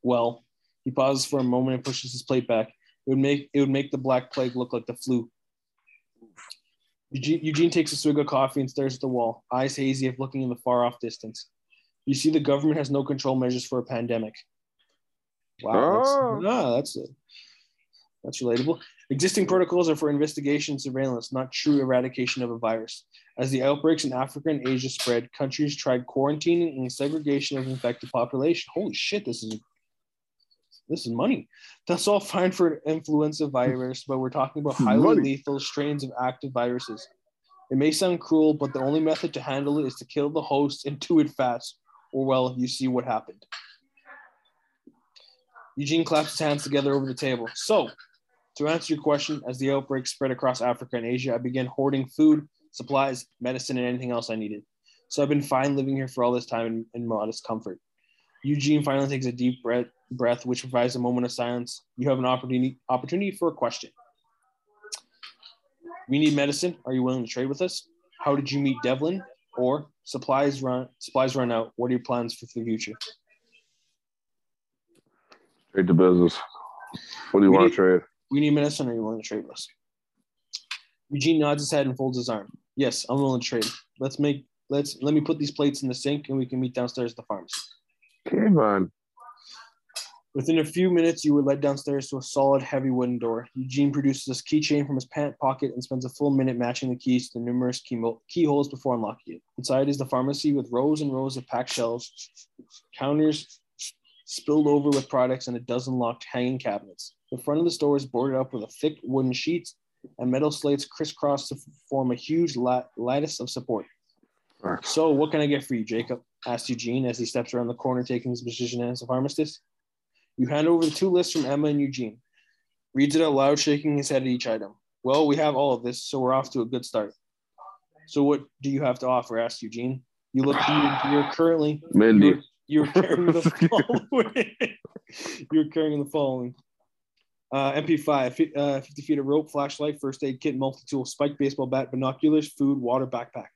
well, he pauses for a moment and pushes his plate back. It would make it would make the black plague look like the flu. Eugene, Eugene takes a swig of coffee and stares at the wall, eyes hazy if looking in the far off distance. You see, the government has no control measures for a pandemic. Wow, that's, Oh. ah, that's a, that's relatable. Existing protocols are for investigation and surveillance, not true eradication of a virus. As the outbreaks in Africa and Asia spread, countries tried quarantining and segregation of infected population. Holy shit, this is this is money. That's all fine for an influenza virus, but we're talking about hmm, highly Money. lethal strains of active viruses. It may sound cruel, but the only method to handle it is to kill the host and do it fast, or well, you see what happened. Eugene claps his hands together over the table. So, to answer your question, as the outbreak spread across Africa and Asia, I began hoarding food, supplies, medicine, and anything else I needed. So I've been fine living here for all this time in, in modest comfort. Eugene finally takes a deep breath, breath, which provides a moment of silence. You have an opportunity opportunity for a question. We need medicine. Are you willing to trade with us? How did you meet Devlin? Or supplies run supplies run out. What are your plans for the future? Trade to business. What do you We want need- to trade? We need medicine. Are you willing to trade with us? Eugene nods his head and folds his arm. Yes, I'm willing to trade. Let's make let's let me put these plates in the sink and we can meet downstairs at the pharmacy. Come on. Within a few minutes, you were led downstairs to a solid, heavy wooden door. Eugene produces his keychain from his pant pocket and spends a full minute matching the keys to the numerous keyholes before unlocking it. Inside is the pharmacy with rows and rows of packed shelves, counters spilled over with products, and a dozen locked hanging cabinets. The front of the store is boarded up with a thick wooden sheets and metal slates crisscrossed to form a huge lat- lattice of support. Fuck. So, what can I get for you, Jakob? asked Eugene as he steps around the corner, taking his position as a pharmacist. You hand over the two lists from Emma and Eugene. Reads it out loud, shaking his head at each item. Well, we have all of this, so we're off to a good start. So, what do you have to offer? asked Eugene. You look, you're, you're currently Mindy. you're, you're carrying the <laughs> following. you're carrying the following. Uh, MP5, fi- uh, 50 feet of rope, flashlight, first aid kit, multi-tool, spiked baseball bat, binoculars, food, water, backpack.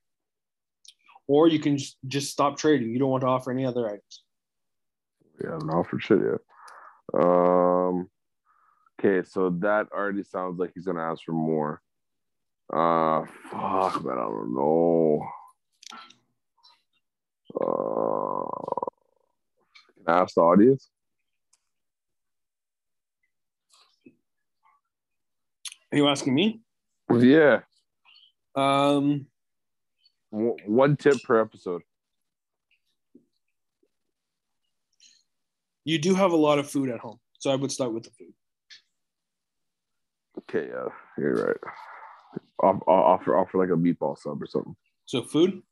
Or you can just, just stop trading. You don't want to offer any other items. Yeah, I haven't offered shit yet. Um. Okay, so that already sounds like he's gonna ask for more. Uh, fuck, man, I don't know. Uh, can I ask the audience? Are you asking me? Yeah, Um, w- one tip per episode. You do have a lot of food at home, so I would start with the food. Okay, yeah, you're right. Off, offer offer like a meatball sub or something. So food,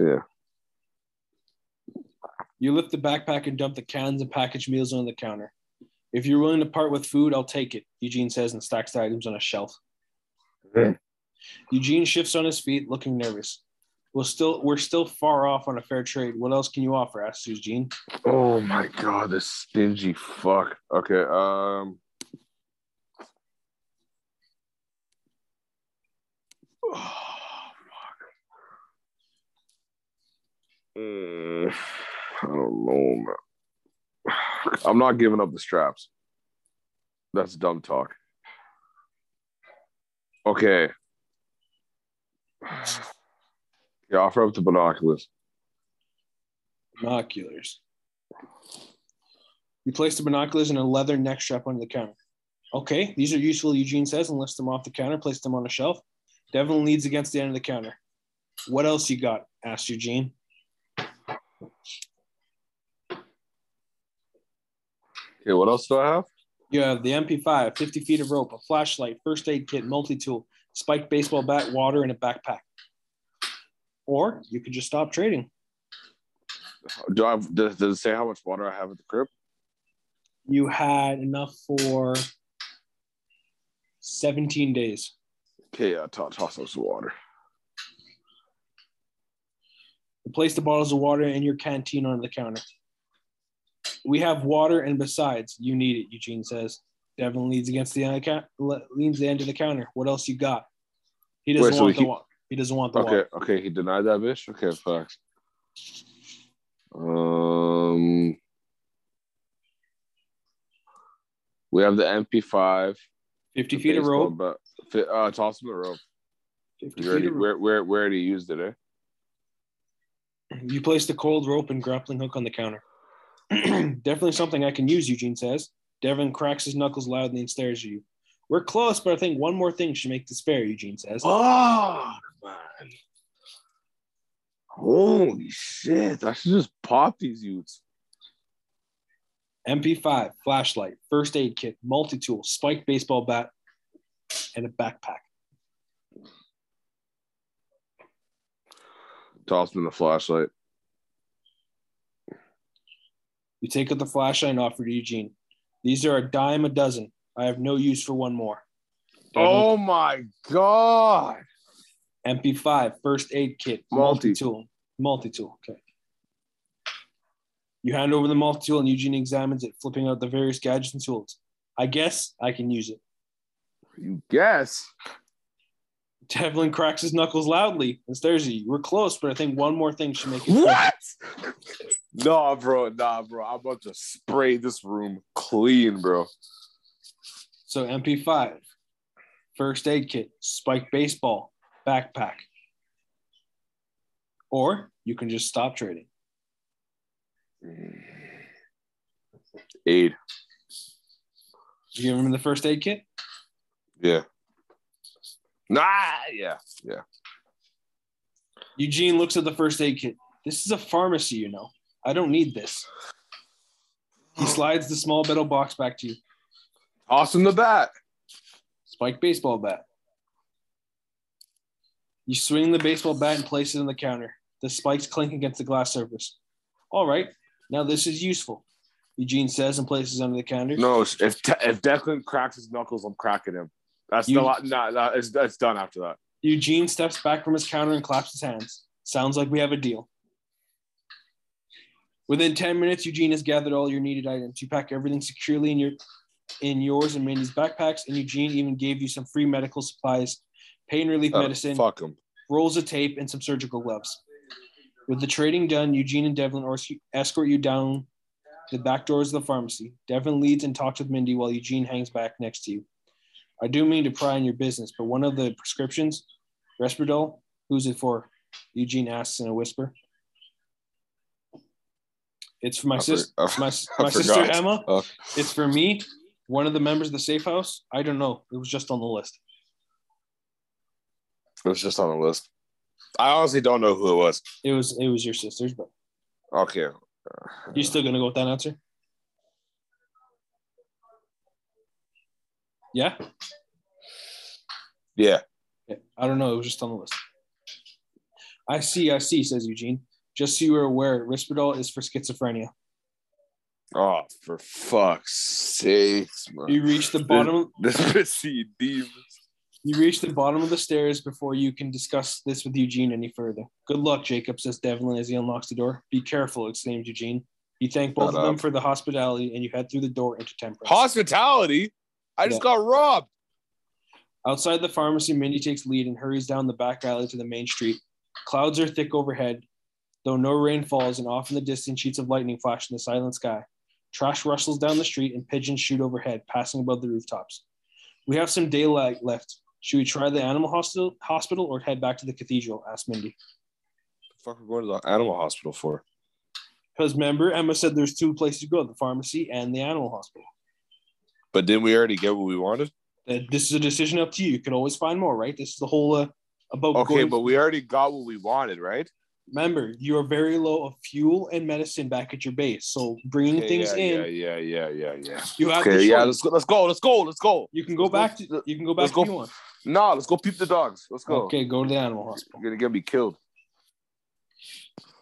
Yeah. you lift the backpack and dump the cans and packaged meals on the counter. If you're willing to part with food, I'll take it, Eugene says and stacks the items on a shelf. Eugene shifts on his feet, looking nervous. We're still we're still far off on a fair trade. What else can you offer? asks Eugene. Oh my god, this stingy fuck. Okay, um. <sighs> Oh, fuck. Mm, I don't know, man. <sighs> I'm not giving up the straps. That's dumb talk. Okay. <sighs> Yeah, offer up the binoculars. Binoculars. You place the binoculars in a leather neck strap under the counter. Okay, these are useful, Eugene says, and lifts them off the counter, place them on a shelf. Devlin leads against the end of the counter. What else you got? asked Eugene. Okay, what else do I have? You have the MP5, 50 feet of rope, a flashlight, first aid kit, multi tool, spiked baseball bat, water, and a backpack. Or you could just stop trading. Do I does, does it say how much water I have at the crib? You had enough for 17 days. Okay, yeah, toss, toss up some water. Place the bottles of water in your canteen on the counter. We have water, and besides, you need it, Eugene says. Devlin leans against the end of the leans the end of the counter. What else you got? He doesn't Wait, so want he- the water. He doesn't want the Okay, water. okay, he denied that bitch. Okay, facts. Um, we have the MP5. 50 the feet of rope. But fi- Uh, toss him the rope. 50 You feet already, of rope. where, where, where already used it, eh? You place the cold rope and grappling hook on the counter. <clears throat> Definitely something I can use, Eugene says. Devlin cracks his knuckles loudly and stares at you. We're close, but I think one more thing should make this fair, Eugene says. Fuck, man. Holy shit. I should just pop these youths. MP5, flashlight, first aid kit, multi tool, spiked baseball bat, and a backpack. Toss them the flashlight. You take out the flashlight and offer to Eugene. These are a dime a dozen. I have no use for one more. Devin, Oh my god. MP5, first aid kit, Multi. tool. Multi tool. Okay. You hand over the multi tool and Eugene examines it, flipping out the various gadgets and tools. I guess I can use it. You guess. Devlin cracks his knuckles loudly and stares at you. We're close, but I think one more thing should make it. What? nah, bro. Nah, bro. I'm about to spray this room clean, bro. So MP5, first aid kit, spiked baseball, backpack. Or you can just stop trading. Aid. Do you give him the first aid kit? Yeah. Nah, yeah. Yeah. Eugene looks at the first aid kit. This is a pharmacy, you know. I don't need this. He slides the small metal box back to you. Toss him the bat. Spiked baseball bat. You swing the baseball bat and place it on the counter. The spikes clink against the glass surface. All right, now this is useful, Eugene says and places it under the counter. No, if if Declan cracks his knuckles, I'm cracking him. That's You- the nah, nah, it's, it's done after that. Eugene steps back from his counter and claps his hands. Sounds like we have a deal. Within 10 minutes, Eugene has gathered all your needed items. You pack everything securely in your in yours and Mindy's backpacks, and Eugene even gave you some free medical supplies, pain relief Oh, medicine, fuck him. rolls of tape, and some surgical gloves. With the trading done, Eugene and Devlin escort you down the back doors of the pharmacy. Devlin leads and talks with Mindy while Eugene hangs back next to you. I do mean to pry in your business, but one of the prescriptions, Risperdal, who's it for? Eugene asks in a whisper. It's for my sister, for- my, <laughs> my sister. Emma. Oh. It's for me, one of the members of the safe house. I don't know. It was just on the list. It was just on the list. I honestly don't know who it was. It was it was your sister's, but Okay. you still gonna go with that answer? Yeah? Yeah. Yeah, I don't know. It was just on the list. I see, I see, says Eugene. Just so you are aware, Risperdal is for schizophrenia. Oh, for fuck's sakes, man. You reached the bottom. This bitch see demons. You reach the bottom of the stairs before you can discuss this with Eugene any further. Good luck, Jakob, says Devlin as he unlocks the door. Be careful, exclaims Eugene. You thank both Shut of them for the hospitality and you head through the door into Temperance. Hospitality? I just got robbed. Outside the pharmacy, Mindy takes lead and hurries down the back alley to the main street. Clouds are thick overhead, though no rain falls, and off in the distance, sheets of lightning flash in the silent sky. Trash rustles down the street, and pigeons shoot overhead, passing above the rooftops. We have some daylight left. Should we try the animal hospital, hospital or head back to the cathedral? asked Mindy. The fuck, we're going to the animal hospital for? Because remember, Emma said there's two places to go the pharmacy and the animal hospital. But didn't we already get what we wanted? Uh, This is a decision up to you. You can always find more, right? This is the whole uh, about Okay, going but we already got what we wanted, right? Remember, you are very low of fuel and medicine back at your base. So bringing Okay, things yeah, in, yeah, yeah, yeah, yeah, yeah. you have Okay, the yeah, let's go, let's go, let's go, let's go. You can go let's go. back to you can go back let's if go. Nah, let's go peep the dogs. Let's go. Okay, go to the animal hospital. You're gonna get me killed.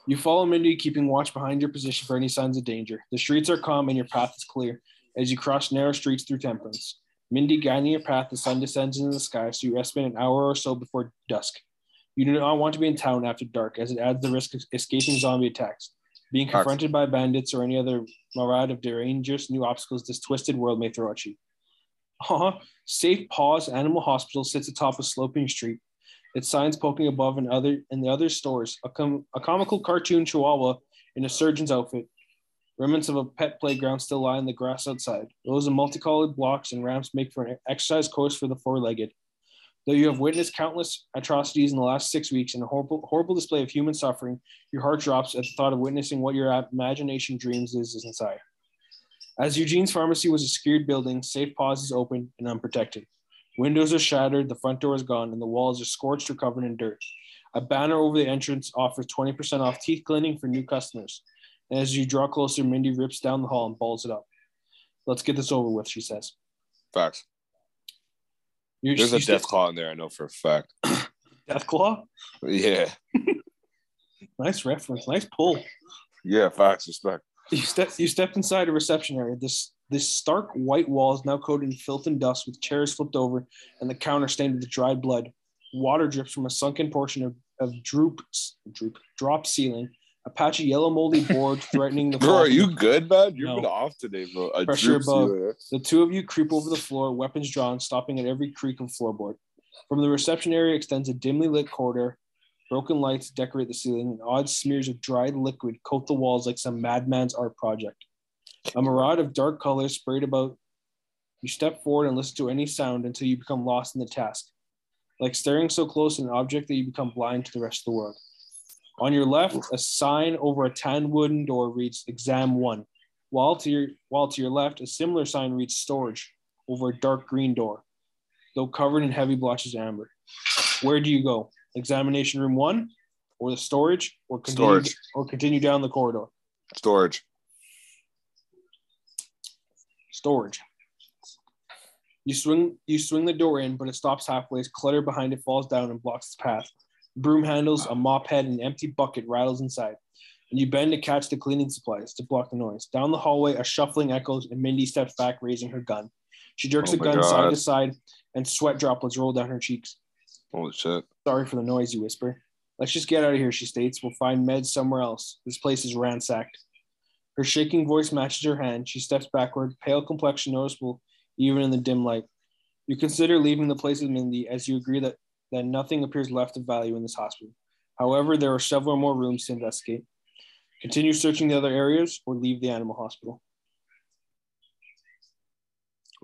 You follow Mindy, keeping watch behind your position for any signs of danger. The streets are calm and your path is clear as you cross narrow streets through Temperance. Mindy guiding your path, the sun descends into the sky, so you estimate an hour or so before dusk. You do not want to be in town after dark, as it adds the risk of escaping zombie attacks, being confronted by bandits, or any other myriad of dangerous new obstacles this twisted world may throw at you. Uh-huh. Safe Paws Animal Hospital sits atop a sloping street. Its signs poking above and other in the other stores. A, com- a comical cartoon chihuahua in a surgeon's outfit. Remnants of a pet playground still lie in the grass outside. Rows of multicolored blocks and ramps make for an exercise course for the four-legged. Though you have witnessed countless atrocities in the last six weeks and a horrible, horrible display of human suffering, your heart drops at the thought of witnessing what your imagination dreams is inside. As Eugene's pharmacy was a secured building, Safe Paws is open and unprotected. Windows are shattered, the front door is gone, and the walls are scorched or covered in dirt. A banner over the entrance offers 20% off teeth cleaning for new customers. And as you draw closer, Mindy rips down the hall and balls it up. Let's get this over with, she says. Facts. You're, There's a death step- claw in there. I know for a fact. <coughs> Deathclaw. Yeah. <laughs> Nice reference. Nice pull. Yeah. Facts. Respect. You step you stepped inside a reception area. This this stark white wall is now coated in filth and dust, with chairs flipped over and the counter stained with dried blood. Water drips from a sunken portion of, of droop droop drop ceiling. A patch of yellow moldy <laughs> board threatening the Bro, are you good, man? You've No. been off today, bro. A Pressure above. ceiling. Eh? The two of you creep over the floor, weapons drawn, stopping at every creak of floorboard. From the reception area extends a dimly lit corridor. Broken lights decorate the ceiling, and odd smears of dried liquid coat the walls like some madman's art project. A mirage of dark colors sprayed about. You step forward and listen to any sound until you become lost in the task, like staring so close at an object that you become blind to the rest of the world. On your left, a sign over a tan wooden door reads "Exam One," while to your while to your left, a similar sign reads "Storage" over a dark green door, though covered in heavy blotches of amber. Where do you go? Examination room one, or the storage, or continue, Storage. or continue down the corridor? Storage. Storage. You swing you swing the door in, but it stops halfway as clutter behind it falls down and blocks its path. Broom handles, a mop head, and an empty bucket rattles inside. And you bend to catch the cleaning supplies to block the noise. Down the hallway, a shuffling echoes, and Mindy steps back, raising her gun. She jerks Oh the my gun side to side, and sweat droplets roll down her cheeks. Holy shit. Sorry for the noise, you whisper. Let's just get out of here, she states. We'll find meds somewhere else. This place is ransacked. Her shaking voice matches her hand. She steps backward, pale complexion noticeable even in the dim light. You consider leaving the place with Mindy as you agree that, that nothing appears left of value in this hospital. However, there are several more rooms to investigate. Continue searching the other areas or leave the animal hospital.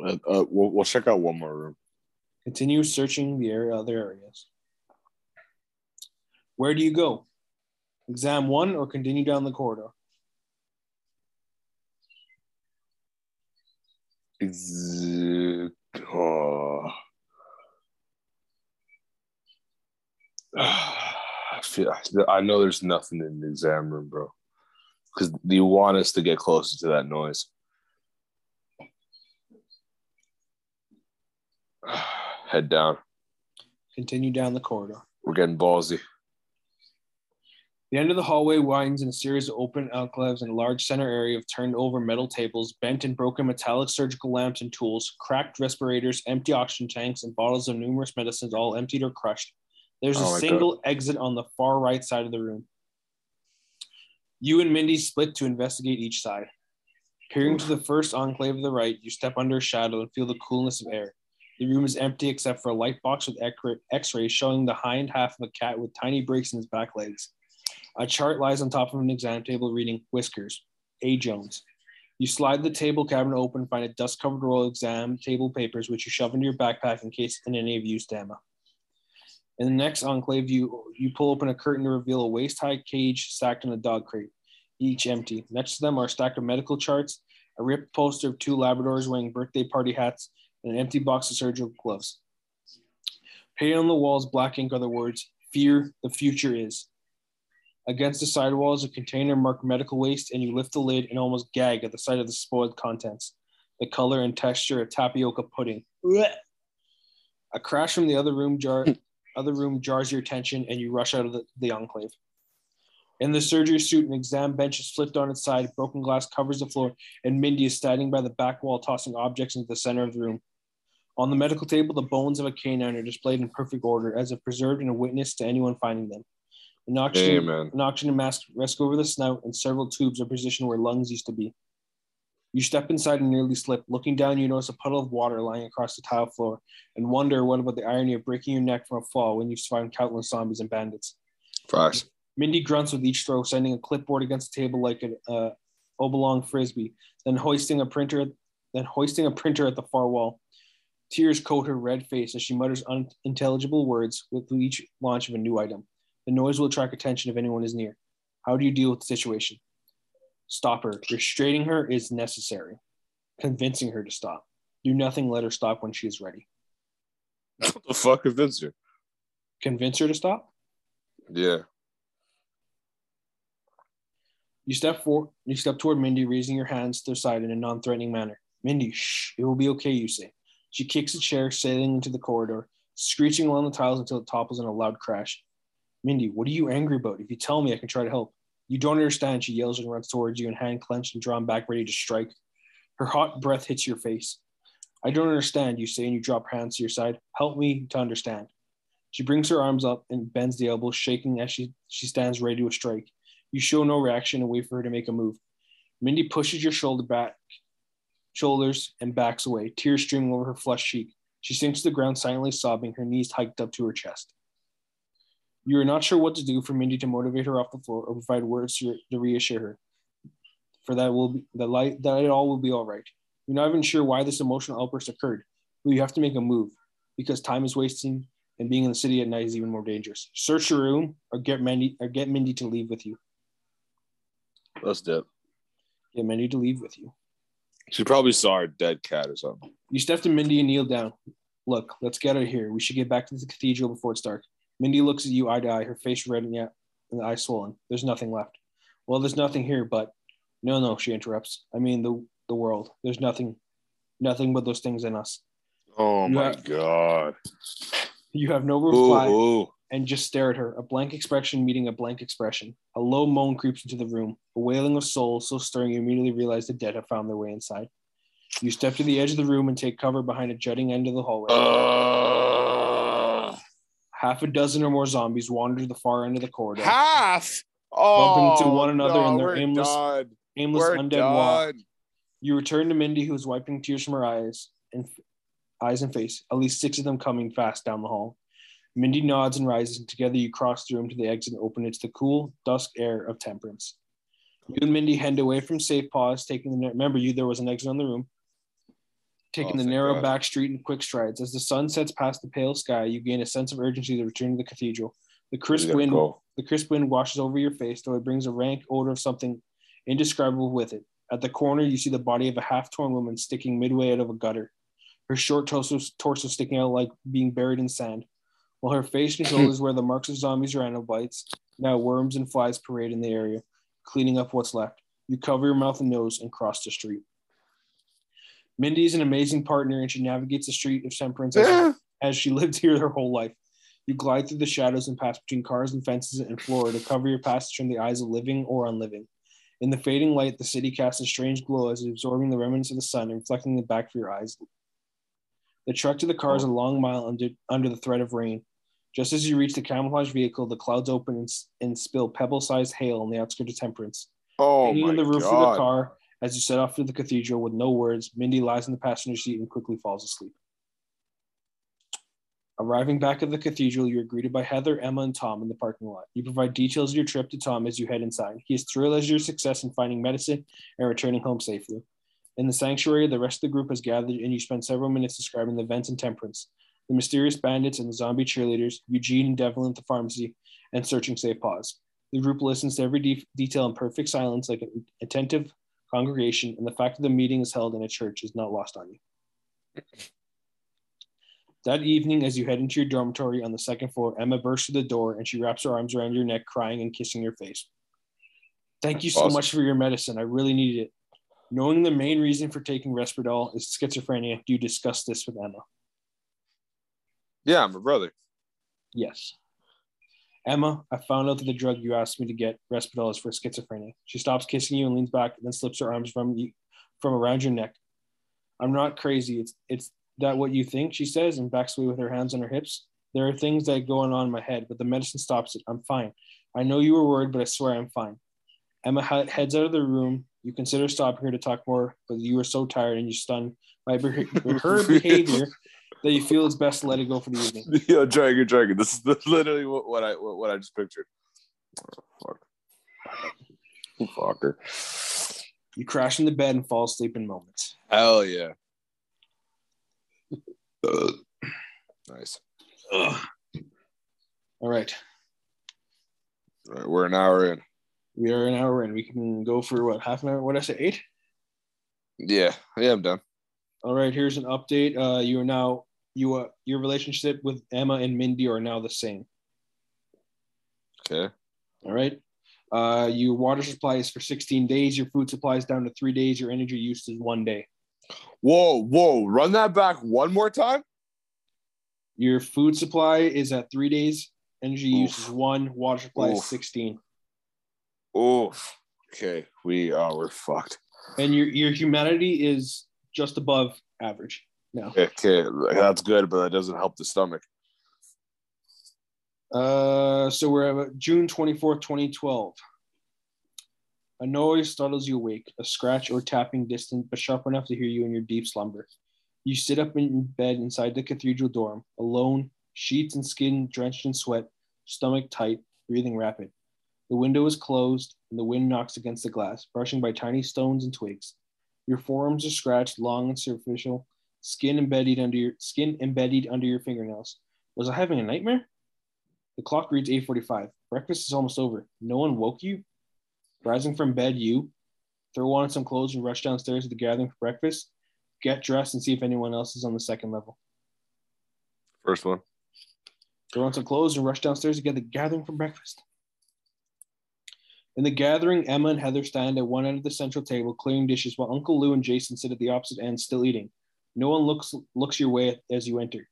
Uh, uh, we'll, we'll check out one more room. Continue searching the area, other areas. Where do you go? Exam one or continue down the corridor? Ex-. I I know there's nothing in the exam room, bro. Because you want us to get closer to that noise. Head down. Continue down the corridor. We're getting ballsy. The end of the hallway winds in a series of open alcoves and a large center area of turned over metal tables, bent and broken metallic surgical lamps and tools, cracked respirators, empty oxygen tanks, and bottles of numerous medicines, all emptied or crushed. There's a Oh my single exit on the far right side of the room. You and Mindy split to investigate each side. Peering to the first enclave of the right, you step under a shadow and feel the coolness of air. The room is empty except for a light box with x rays showing the hind half of a cat with tiny breaks in his back legs. A chart lies on top of an exam table reading Whiskers, A. Jones. You slide the table cabinet open, find a dust covered roll of exam table papers, which you shove into your backpack in case in any of use Emma. In the next enclave, you, you pull open a curtain to reveal a waist high cage stacked in a dog crate, each empty. Next to them are a stack of medical charts, a ripped poster of two Labradors wearing birthday party hats, and an empty box of surgical gloves. Painted on the walls, black ink are the words, Fear the future is. Against the sidewall is a container marked medical waste, and you lift the lid and almost gag at the sight of the spoiled contents. The color and texture of tapioca pudding. Blech. A crash from the other room jar <laughs> other room jars your attention and you rush out of the, the enclave. In the surgery suit, an exam bench is flipped on its side, broken glass covers the floor, and Mindy is standing by the back wall, tossing objects into the center of the room. On the medical table, the bones of a canine are displayed in perfect order, as if preserved and a witness to anyone finding them. An oxygen, Amen. an oxygen mask rests over the snout, and several tubes are positioned where lungs used to be. You step inside and nearly slip. Looking down, you notice a puddle of water lying across the tile floor, and wonder what about the irony of breaking your neck from a fall when you've survived countless zombies and bandits. Facts. Mindy grunts with each throw, sending a clipboard against the table like an uh, oblong frisbee, then hoisting a printer, then hoisting a printer at the far wall. Tears coat her red face as she mutters unintelligible words with each launch of a new item. The noise will attract attention if anyone is near. How do you deal with the situation? Stop her. Restraining her is necessary. Convincing her to stop. Do nothing, let her stop when she is ready. What the fuck convinced you? Convince her to stop? Yeah. You step forward, you step toward Mindy, raising your hands to their side in a non-threatening manner. Mindy, shh, it will be okay, you say. She kicks a chair, sailing into the corridor, screeching along the tiles until it topples in a loud crash. Mindy, what are you angry about? If you tell me, I can try to help. You don't understand, she yells and runs towards you, and hand clenched and drawn back, ready to strike. Her hot breath hits your face. I don't understand, you say, and you drop her hands to your side. Help me to understand. She brings her arms up and bends the elbows, shaking as she, she stands ready to strike. You show no reaction and wait for her to make a move. Mindy pushes your shoulder back, shoulders, and backs away, tears streaming over her flushed cheek. She sinks to the ground, silently sobbing, her knees hiked up to her chest. You are not sure what to do for Mindy to motivate her off the floor or provide words to, to reassure her. For that will be the light that it all will be all right. You're not even sure why this emotional outburst occurred, but you have to make a move because time is wasting and being in the city at night is even more dangerous. Search your room or get Mindy or get Mindy to leave with you. Let's dip. Get Mindy to leave with you. She probably saw her dead cat or something. You step to Mindy and kneel down. Look, let's get out of here. We should get back to the cathedral before it's dark. Mindy looks at you eye to eye, her face red and, yet, and the eyes swollen. There's nothing left. Well, there's nothing here, but no, no, she interrupts. I mean the the world. There's nothing, nothing but those things in us. Oh You my have- god. You have no Ooh, reply ooh. And just stare at her, a blank expression meeting a blank expression. A low moan creeps into the room, a wailing of souls so stirring you immediately realize the dead have found their way inside. You step to the edge of the room and take cover behind a jutting end of the hallway. Uh, Half a dozen or more zombies wander to the far end of the corridor. half. Oh, into one another no, in their aimless- done. Aimless We're undead walk. You return to Mindy, who is wiping tears from her eyes and eyes and face. At least six of them coming fast down the hall. Mindy nods and rises, and together you cross the room to the exit and open it to the cool dusk air of Temperance. You and Mindy head away from Safe Paws, taking the remember you there was an exit on the room. Taking Oh, the narrow God. back street in quick strides. As the sun sets past the pale sky, you gain a sense of urgency to return to the cathedral. The crisp wind go. the crisp wind washes over your face, though it brings a rank odor of something indescribable with it. At the corner, you see the body of a half torn woman sticking midway out of a gutter, her short torso, torso sticking out like being buried in sand, while her face and shoulders where the marks of zombies or animal bites. Now worms and flies parade in the area, cleaning up what's left. You cover your mouth and nose and cross the street. Mindy is an amazing partner, and she navigates the street of Temperance as as she lived here her whole life. You glide through the shadows and pass between cars and fences and floor to cover your passage from the eyes of living or unliving. In the fading light, the city casts a strange glow as if absorbing the remnants of the sun and reflecting it back for your eyes. The trek to the car is a long mile under, under the threat of rain. Just as you reach the camouflage vehicle, the clouds open and, and spill pebble-sized hail on the outskirts of Temperance. Oh Hanging my on the roof god. of the car as you set off to the cathedral with no words, Mindy lies in the passenger seat and quickly falls asleep. Arriving back at the cathedral, you're greeted by Heather, Emma, and Tom in the parking lot. You provide details of your trip to Tom as you head inside. He is thrilled as your success in finding medicine and returning home safely. In the sanctuary, the rest of the group has gathered, and you spend several minutes describing the events in Temperance, the mysterious bandits and the zombie cheerleaders, Eugene and Devlin at the pharmacy, and searching Safe Paws. The group listens to every de- detail in perfect silence, like an attentive congregation, and the fact that the meeting is held in a church is not lost on you. That evening, as you head into your dormitory on the second floor, Emma bursts through the door and she wraps her arms around your neck, crying and kissing your face. Thank you so Awesome. much for your medicine. I really needed it. Knowing the main reason for taking Risperdal is schizophrenia, do you discuss this with Emma? Yeah, I'm my brother. Yes. Emma, I found out that the drug you asked me to get, Risperdal, is for schizophrenia. She stops kissing you and leans back, and then slips her arms from you, from around your neck. I'm not crazy. It's it's that what you think? She says and backs away with her hands on her hips. There are things that go on in my head, but the medicine stops it. I'm fine. I know you were worried, but I swear I'm fine. Emma heads out of the room. You consider stopping her to talk more, but you are so tired and you're stunned by her <laughs> behavior that you feel it's best to let it go for the evening. <laughs> Yo, Dragon, Dragon. This is <laughs> literally what, what I what, what, I just pictured. Oh, fuck. Fucker. You crash in the bed and fall asleep in moments. Hell yeah. Uh, nice. Ugh. All right. All right. We're an hour in. We are an hour in. We can go for what half an hour? What did I say? Eight. Yeah. Yeah. I'm done. All right. Here's an update. Uh, you are now you uh, your relationship with Emma and Mindy are now the same. Okay. All right. Uh, your water supply is for 16 days. Your food supply is down to three days. Your energy use is one day. Whoa, whoa! Run that back one more time. Your food supply is at three days. Energy Oof. use is one. Water supply Oof. is 16. Oof. Okay, we are uh, we're fucked. And your your humanity is just above average now. Okay, that's good, but that doesn't help the stomach. Uh, so we're at June 24th, 2012. A noise startles you awake, a scratch or tapping distant but sharp enough to hear you in your deep slumber. You sit up in bed inside the cathedral dorm, alone, sheets and skin drenched in sweat, stomach tight, breathing rapid. The window is closed, and the wind knocks against the glass, brushing by tiny stones and twigs. Your forearms are scratched, long and superficial, skin embedded under your skin embedded under your fingernails. Was I having a nightmare? The clock reads 8:45. Breakfast is almost over. No one woke you? Rising from bed, you throw on some clothes and rush downstairs to the gathering for breakfast. Get dressed and see if anyone else is on the second level. First one. Throw on some clothes and rush downstairs to get the gathering for breakfast. In the gathering, Emma and Heather stand at one end of the central table clearing dishes while Uncle Lou and Jason sit at the opposite end still eating. No one looks looks your way as you enter.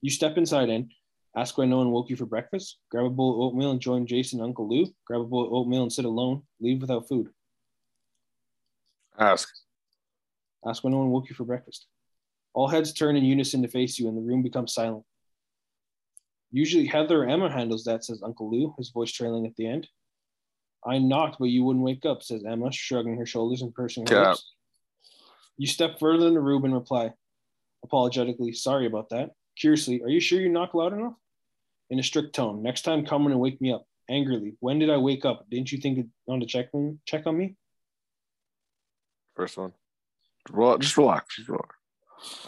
You step inside in, ask why no one woke you for breakfast, grab a bowl of oatmeal and join Jason and Uncle Lou, grab a bowl of oatmeal and sit alone, leave without food. Ask. Ask why no one woke you for breakfast. All heads turn in unison to face you and the room becomes silent. Usually Heather or Emma handles that, says Uncle Lou, his voice trailing at the end. I knocked, but you wouldn't wake up, says Emma, shrugging her shoulders and pursing her lips. You step further in the room and reply, apologetically, sorry about that. Curiously, are you sure you knocked loud enough? In a strict tone, next time come in and wake me up. Angrily, when did I wake up? Didn't you think on to check on, check on me? First one. Well, just relax. Just relax.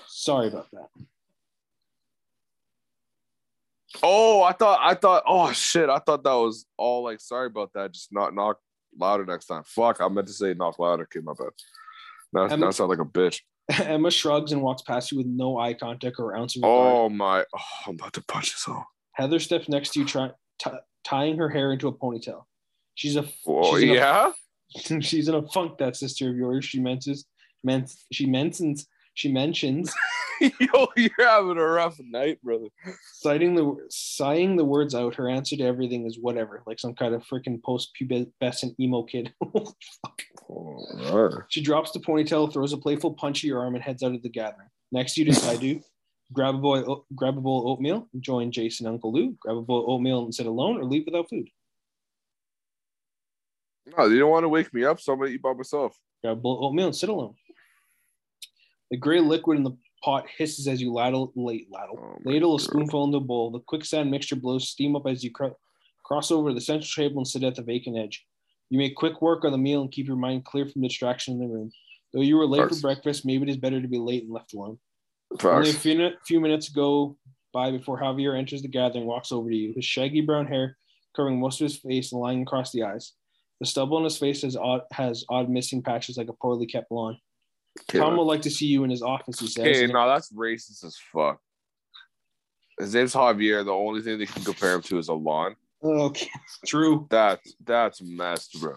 Sorry about that. Oh, I thought I thought oh shit, I thought that was all like sorry about that. Just not knock louder next time. Fuck, I meant to say knock louder, kid, my bad. That, Emma, that sounds like a bitch. <laughs> Emma shrugs and walks past you with no eye contact or ounce of regard. Oh my oh, I'm about to punch this all. Heather steps next to you, try, t- tying her hair into a ponytail. She's a she's yeah. A, <laughs> she's in a funk. That sister of yours. She mentions, men, she mentions she mentions <laughs> Yo, you're having a rough night, brother. Citing the sighing the words out, her answer to everything is whatever, like some kind of freaking post-pubescent emo kid. <laughs> she drops the ponytail, throws a playful punch at your arm, and heads out of the gathering. Next, you decide to grab a boy, grab a bowl of oatmeal, join Jason, Uncle Lou, grab a bowl of oatmeal and sit alone, or leave without food. No, you don't want to wake me up, so I'm gonna eat by myself. Grab a bowl of oatmeal and sit alone. The gray liquid in the pot hisses as you ladle, late ladle, oh ladle a spoonful into a bowl. The quicksand mixture blows steam up as you cr- cross over the central table and sit at the vacant edge. You make quick work of the meal and keep your mind clear from distraction in the room. Though you were late for breakfast, maybe it is better to be late and left alone. Only a few, few minutes go by before Javier enters the gathering, walks over to you, his shaggy brown hair covering most of his face and lying across the eyes. The stubble on his face has odd, has odd missing patches like a poorly kept lawn. Tom would like to see you in his office. He says. Hey, no, that's racist as fuck. His name's Javier. The only thing they can compare him to is a lawn. Okay, true. That's that's messed, bro.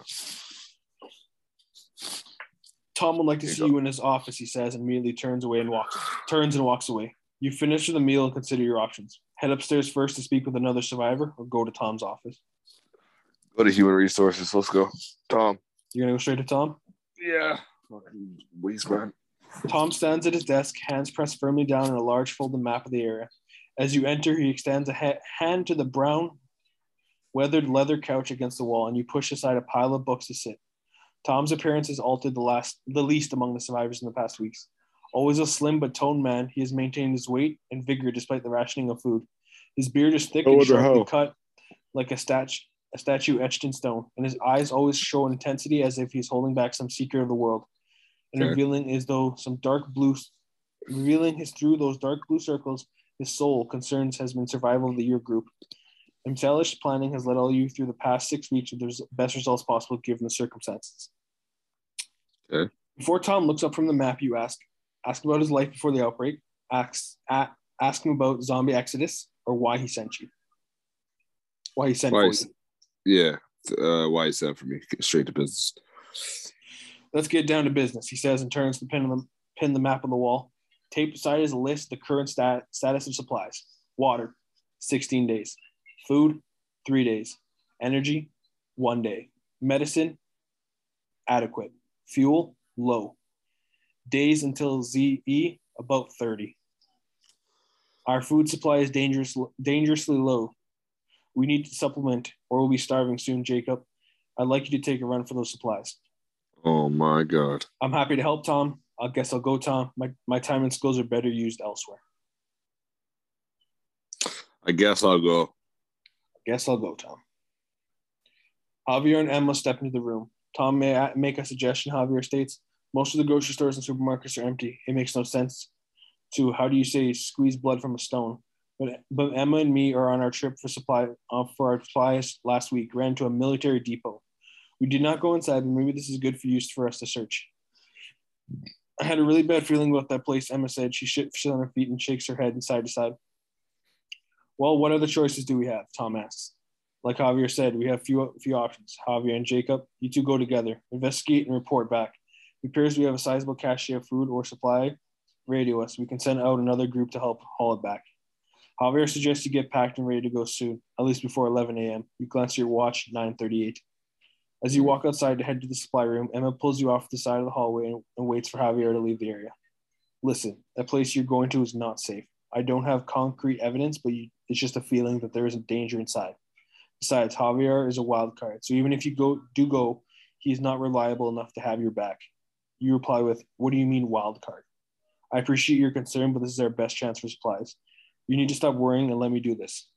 Tom would like to Here see you, you in his office. He says, and immediately turns away and walks turns and walks away. You finish the meal and consider your options. Head upstairs first to speak with another survivor, or go to Tom's office. Go to human resources. Let's go, Tom. You're gonna go straight to Tom. Yeah fucking waste man. Tom stands at his desk, hands pressed firmly down on a large folded map of the area. As you enter, he extends a ha- hand to the brown, weathered leather couch against the wall, and you push aside a pile of books to sit. Tom's appearance has altered the last, the least among the survivors in the past weeks. Always a slim but toned man, he has maintained his weight and vigor despite the rationing of food. His beard is thick I and sharply cut, like a statue, a statue etched in stone, and his eyes always show intensity as if he's holding back some secret of the world, and Okay. revealing as though some dark blue, revealing his through those dark blue circles, his sole concerns has been survival of the year group. Embellished planning has led all you through the past six weeks with the best results possible given the circumstances. Okay. Before Tom looks up from the map, you ask ask about his life before the outbreak, ask a- ask him about zombie exodus or why he sent you. Why he sent Why for you. Yeah. Uh, why is that for me? <laughs> Straight to business. Let's get down to business, he says and turns to pin the pin the map on the wall. Taped beside is a list the current stat, status of supplies. Water, 16 days. Food, three days. Energy, one day. Medicine, adequate. Fuel, low. Days until ZE, about 30. Our food supply is dangerous, dangerously low. We need to supplement or we'll be starving soon, Jakob. I'd like you to take a run for those supplies. Oh my god. I'm happy to help, Tom. I guess I'll go, Tom. My, my time and skills are better used elsewhere. I guess I'll go. I guess I'll go, Tom. Javier and Emma step into the room. Tom may I make a suggestion, Javier states. Most of the grocery stores and supermarkets are empty. It makes no sense to, how do you say, squeeze blood from a stone. But, but Emma and me are on our trip for supply uh, for our supplies last week. Ran to a military depot. We did not go inside, but maybe this is good for use for us to search. I had a really bad feeling about that place, Emma said. She shifts on her feet and shakes her head side to side. Well, what other choices do we have? Tom asks. Like Javier said, we have few few options. Javier and Jakob, you two go together, investigate and report back. It appears we have a sizable cache of food or supply. Radio us. We can send out another group to help haul it back. Javier suggests you get packed and ready to go soon, at least before 11 a.m. You glance at your watch, 9:38. As you walk outside to head to the supply room, Emma pulls you off the side of the hallway and, and waits for Javier to leave the area. Listen, that place you're going to is not safe. I don't have concrete evidence, but you, it's just a feeling that there isn't danger inside. Besides, Javier is a wild card, so even if you go do go, he's not reliable enough to have your back. You reply with, "What do you mean wild card?" I appreciate your concern, but this is our best chance for supplies. You need to stop worrying and let me do this.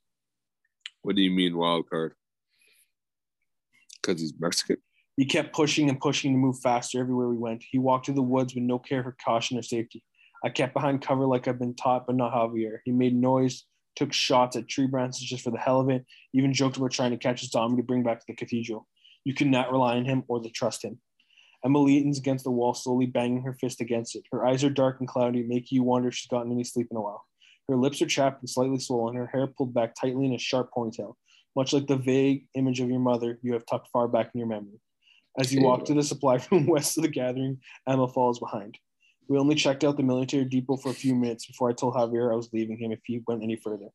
What do you mean wild card? Because he's Mexican. He kept pushing and pushing to move faster everywhere we went. He walked through the woods with no care for caution or safety. I kept behind cover like I've been taught, but not Javier. He made noise, took shots at tree branches just for the hell of it, even joked about trying to catch a zombie to bring back to the cathedral. You could not rely on him or the trust him. Emma leans against the wall, slowly banging her fist against it. Her eyes are dark and cloudy, making you wonder if she's gotten any sleep in a while. Her lips are chapped and slightly swollen, her hair pulled back tightly in a sharp ponytail, much like the vague image of your mother you have tucked far back in your memory. As you walk to the supply <laughs> room west of the gathering, Emma falls behind. We only checked out the military depot for a few minutes before I told Javier I was leaving him if he went any further.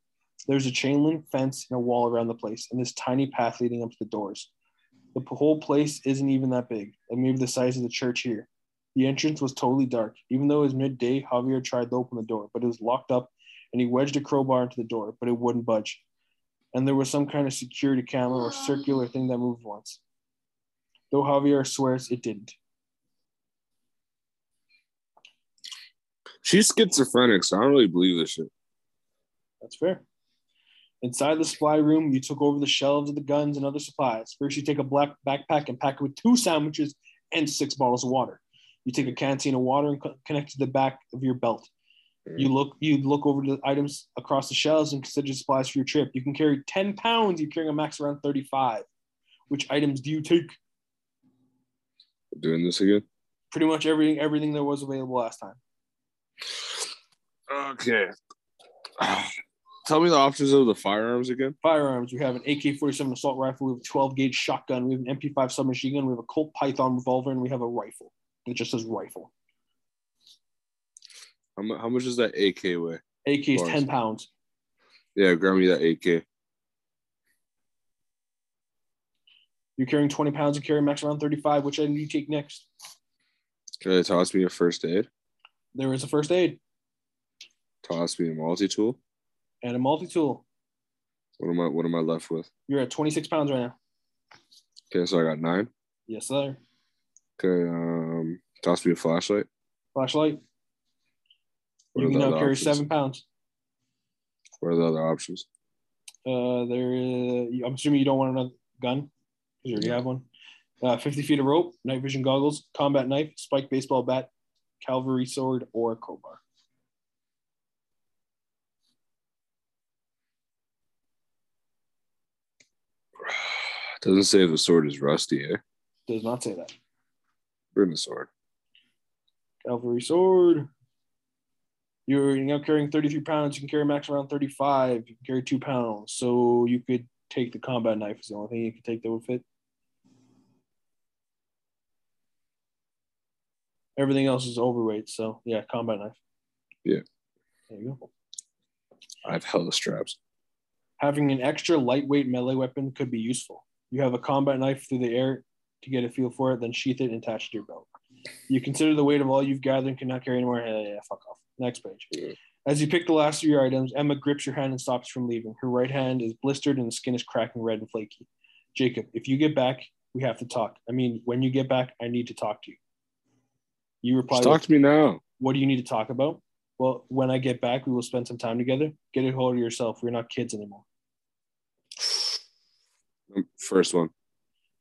There's a chain link fence and a wall around the place, and this tiny path leading up to the doors. The whole place isn't even that big, like maybe the size of the church here. The entrance was totally dark. Even though it was midday, Javier tried to open the door, but it was locked up, and he wedged a crowbar into the door, but it wouldn't budge. And there was some kind of security camera or circular thing that moved once. Though Javier swears it didn't. She's schizophrenic, so I don't really believe this shit. That's fair. Inside the supply room, you took over the shelves of the guns and other supplies. First, you take a black backpack and pack it with two sandwiches and six bottles of water. You take a canteen of water and co- connect it to the back of your belt. You mm. look you look over the items across the shelves and consider supplies for your trip. You can carry 10 pounds, you're carrying a max around 35. Which items do you take? Doing this again? Pretty much everything everything that was available last time. Okay. Tell me the options of the firearms again. Firearms, we have an AK-47 assault rifle, we have a 12 gauge shotgun, we have an MP5 submachine gun, we have a Colt Python revolver, and we have a rifle. It just says rifle. How, mu- how much does that AK weigh? AK is 10 pounds. Yeah, grab me that AK. You're carrying 20 pounds and carry max around 35. Which item do you take next? Can they toss me a first aid? There is a first aid Toss me a multi tool. and a multi tool. What am I? What am I left with? You're at 26 pounds right now. Okay, so I got nine. Yes, sir. Okay, um, toss me a flashlight. Flashlight. You can now carry options? seven pounds. What are the other options? Uh, there. Uh, I'm assuming you don't want another gun because you already have one. Uh, 50 feet of rope, night vision goggles, combat knife, spiked baseball bat, cavalry sword, or a crowbar. <sighs> doesn't say the sword is rusty, eh? Does not say that. Bring the sword. Cavalry sword. You're now carrying 33 pounds. You can carry max around 35. You can carry two pounds. So you could take the combat knife. Is the only thing you could take that would fit. Everything else is overweight. So yeah, combat knife. Yeah. There you go. I have hella straps. Having an extra lightweight melee weapon could be useful. You have a combat knife through the air to get a feel for it, then sheath it and attach it to your belt. You consider the weight of all you've gathered and cannot carry anymore. Yeah, yeah, fuck off. Next page. Yeah. As you pick the last of your items, Emma grips your hand and stops from leaving. Her right hand is blistered and the skin is cracking red and flaky. Jakob, if you get back, we have to talk. I mean, when you get back, I need to talk to you. You reply, Just talk with, to me now. What do you need to talk about? Well, when I get back, we will spend some time together. Get a hold of yourself. We're not kids anymore. First one.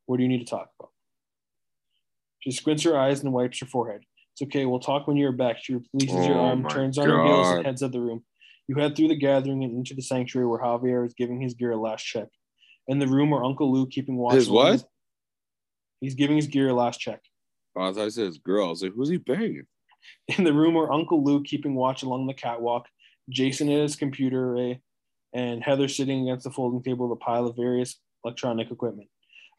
What do you need to talk about? She squints her eyes and wipes her forehead. It's okay. We'll talk when you're back. She releases your Oh arm, my turns on her heels, and heads out the room. You head through the gathering and into the sanctuary where Javier is giving his gear a last check. In the room where Uncle Lou keeping watch. His what? He's giving his gear a last check. Oh, I thought I said his girl. I was like, who's he banging? In the room where Uncle Lou keeping watch along the catwalk, Jason at his computer array, and Heather sitting against the folding table with a pile of various electronic equipment.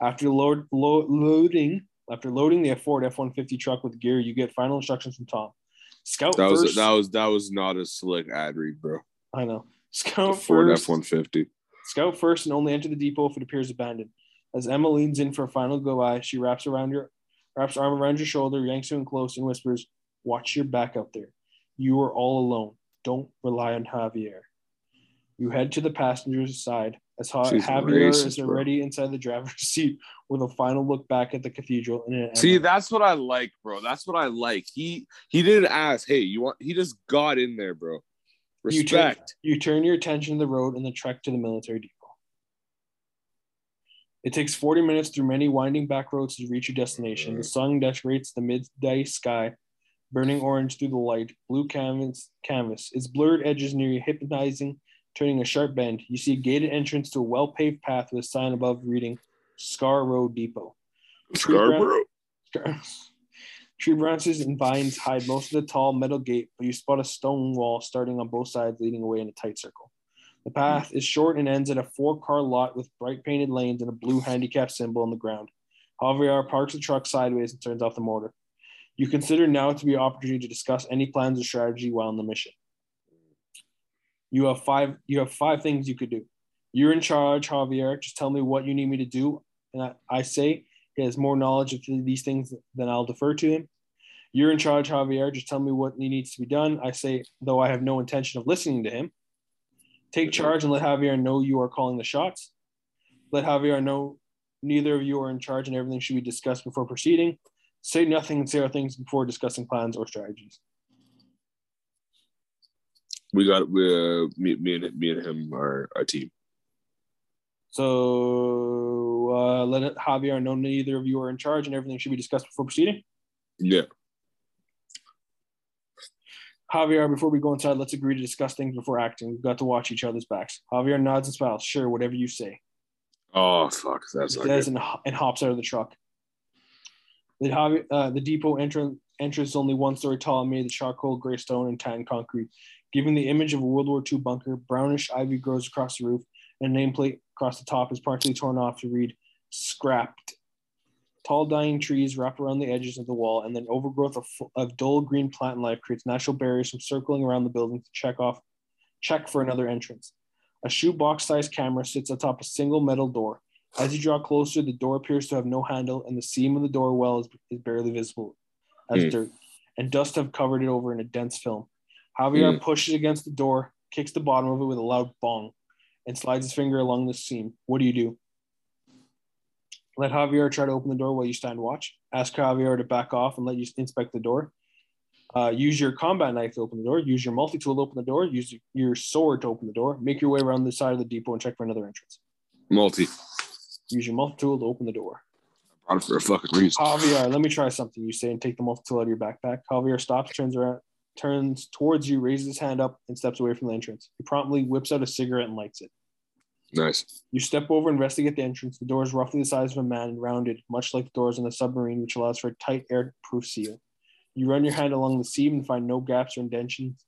After load, lo- loading, after loading the Ford F-150 truck with gear, you get final instructions from Tom. Scout That was that was that was not a slick ad read, bro. I know. The Scout Ford. F one fifty. Scout first and only enter the depot if it appears abandoned. As Emma leans in for a final goodbye, she wraps around your wraps her arm around your shoulder, yanks you in close, and whispers, Watch your back out there. You are all alone. Don't rely on Javier. You head to the passenger's side as ha- Javier racist, is bro. already inside the driver's <laughs> seat with a final look back at the cathedral. And See, that's what I like, bro. That's what I like. He he didn't ask, hey, you want he just got in there, bro. You turn- Respect. You turn your attention to the road and the trek to the military depot. It takes 40 minutes through many winding back roads to reach your destination. The uh. sun decorates the midday sky, burning orange through the light, blue canvas, canvas. Its blurred edges near you hypnotizing, turning a sharp bend. You see a gated entrance to a well paved path with a sign above reading Scar Road Depot. Scarborough. <laughs> Tree branches and vines hide most of the tall metal gate, but you spot a stone wall starting on both sides, leading away in a tight circle. The path is short and ends at a four car lot with bright painted lanes and a blue handicap symbol on the ground. Javier parks the truck sideways and turns off the motor. You consider now to be an opportunity to discuss any plans or strategy while on the mission. You have five. You have five things you could do. You're in charge, Javier. Just tell me what you need me to do, and I, I say he has more knowledge of these things than I'll defer to him. You're in charge, Javier. Just tell me what needs to be done. I say, though I have no intention of listening to him. Take charge and let Javier know you are calling the shots. Let Javier know neither of you are in charge and everything should be discussed before proceeding. Say nothing and say our things before discussing plans or strategies. We got we, uh, me, me and me and him are a team. So uh, let Javier know neither of you are in charge and everything should be discussed before proceeding. Yeah. Javier, before we go inside, let's agree to discuss things before acting. We've got to watch each other's backs. Javier nods and smiles. Sure, whatever you say. Oh fuck, that's not says and, and hops out of the truck. The, Javi- uh, the depot entrance entrance is only one story tall and made of charcoal, gray stone, and tan concrete, giving the image of a World War II bunker. Brownish ivy grows across the roof, and a nameplate across the top is partially torn off to read "Scrapped." Tall dying trees wrap around the edges of the wall, and then overgrowth of, of dull green plant life creates natural barriers from circling around the building to check off, check for another entrance. A shoebox-sized camera sits atop a single metal door. As you draw closer, the door appears to have no handle, and the seam of the door well is, is barely visible as Hmm. dirt. and dust have covered it over in a dense film. Javier Mm. pushes against the door, kicks the bottom of it with a loud bong, and slides his finger along the seam. What do you do? Let Javier try to open the door while you stand watch. Ask Javier to back off and let you inspect the door. Uh, use your combat knife to open the door. Use your multi tool to open the door. Use your sword to open the door. Make your way around the side of the depot and check for another entrance. Multi. Use your multi tool to open the door. Brought it for a fucking reason. Javier, let me try something. You say and take the multi tool out of your backpack. Javier stops, turns around, turns towards you, raises his hand up, and steps away from the entrance. He promptly whips out a cigarette and lights it. Nice. You step over and investigate the entrance. The door is roughly the size of a man and rounded, much like the doors on a submarine, which allows for a tight air-proof seal. You run your hand along the seam and find no gaps or indentions.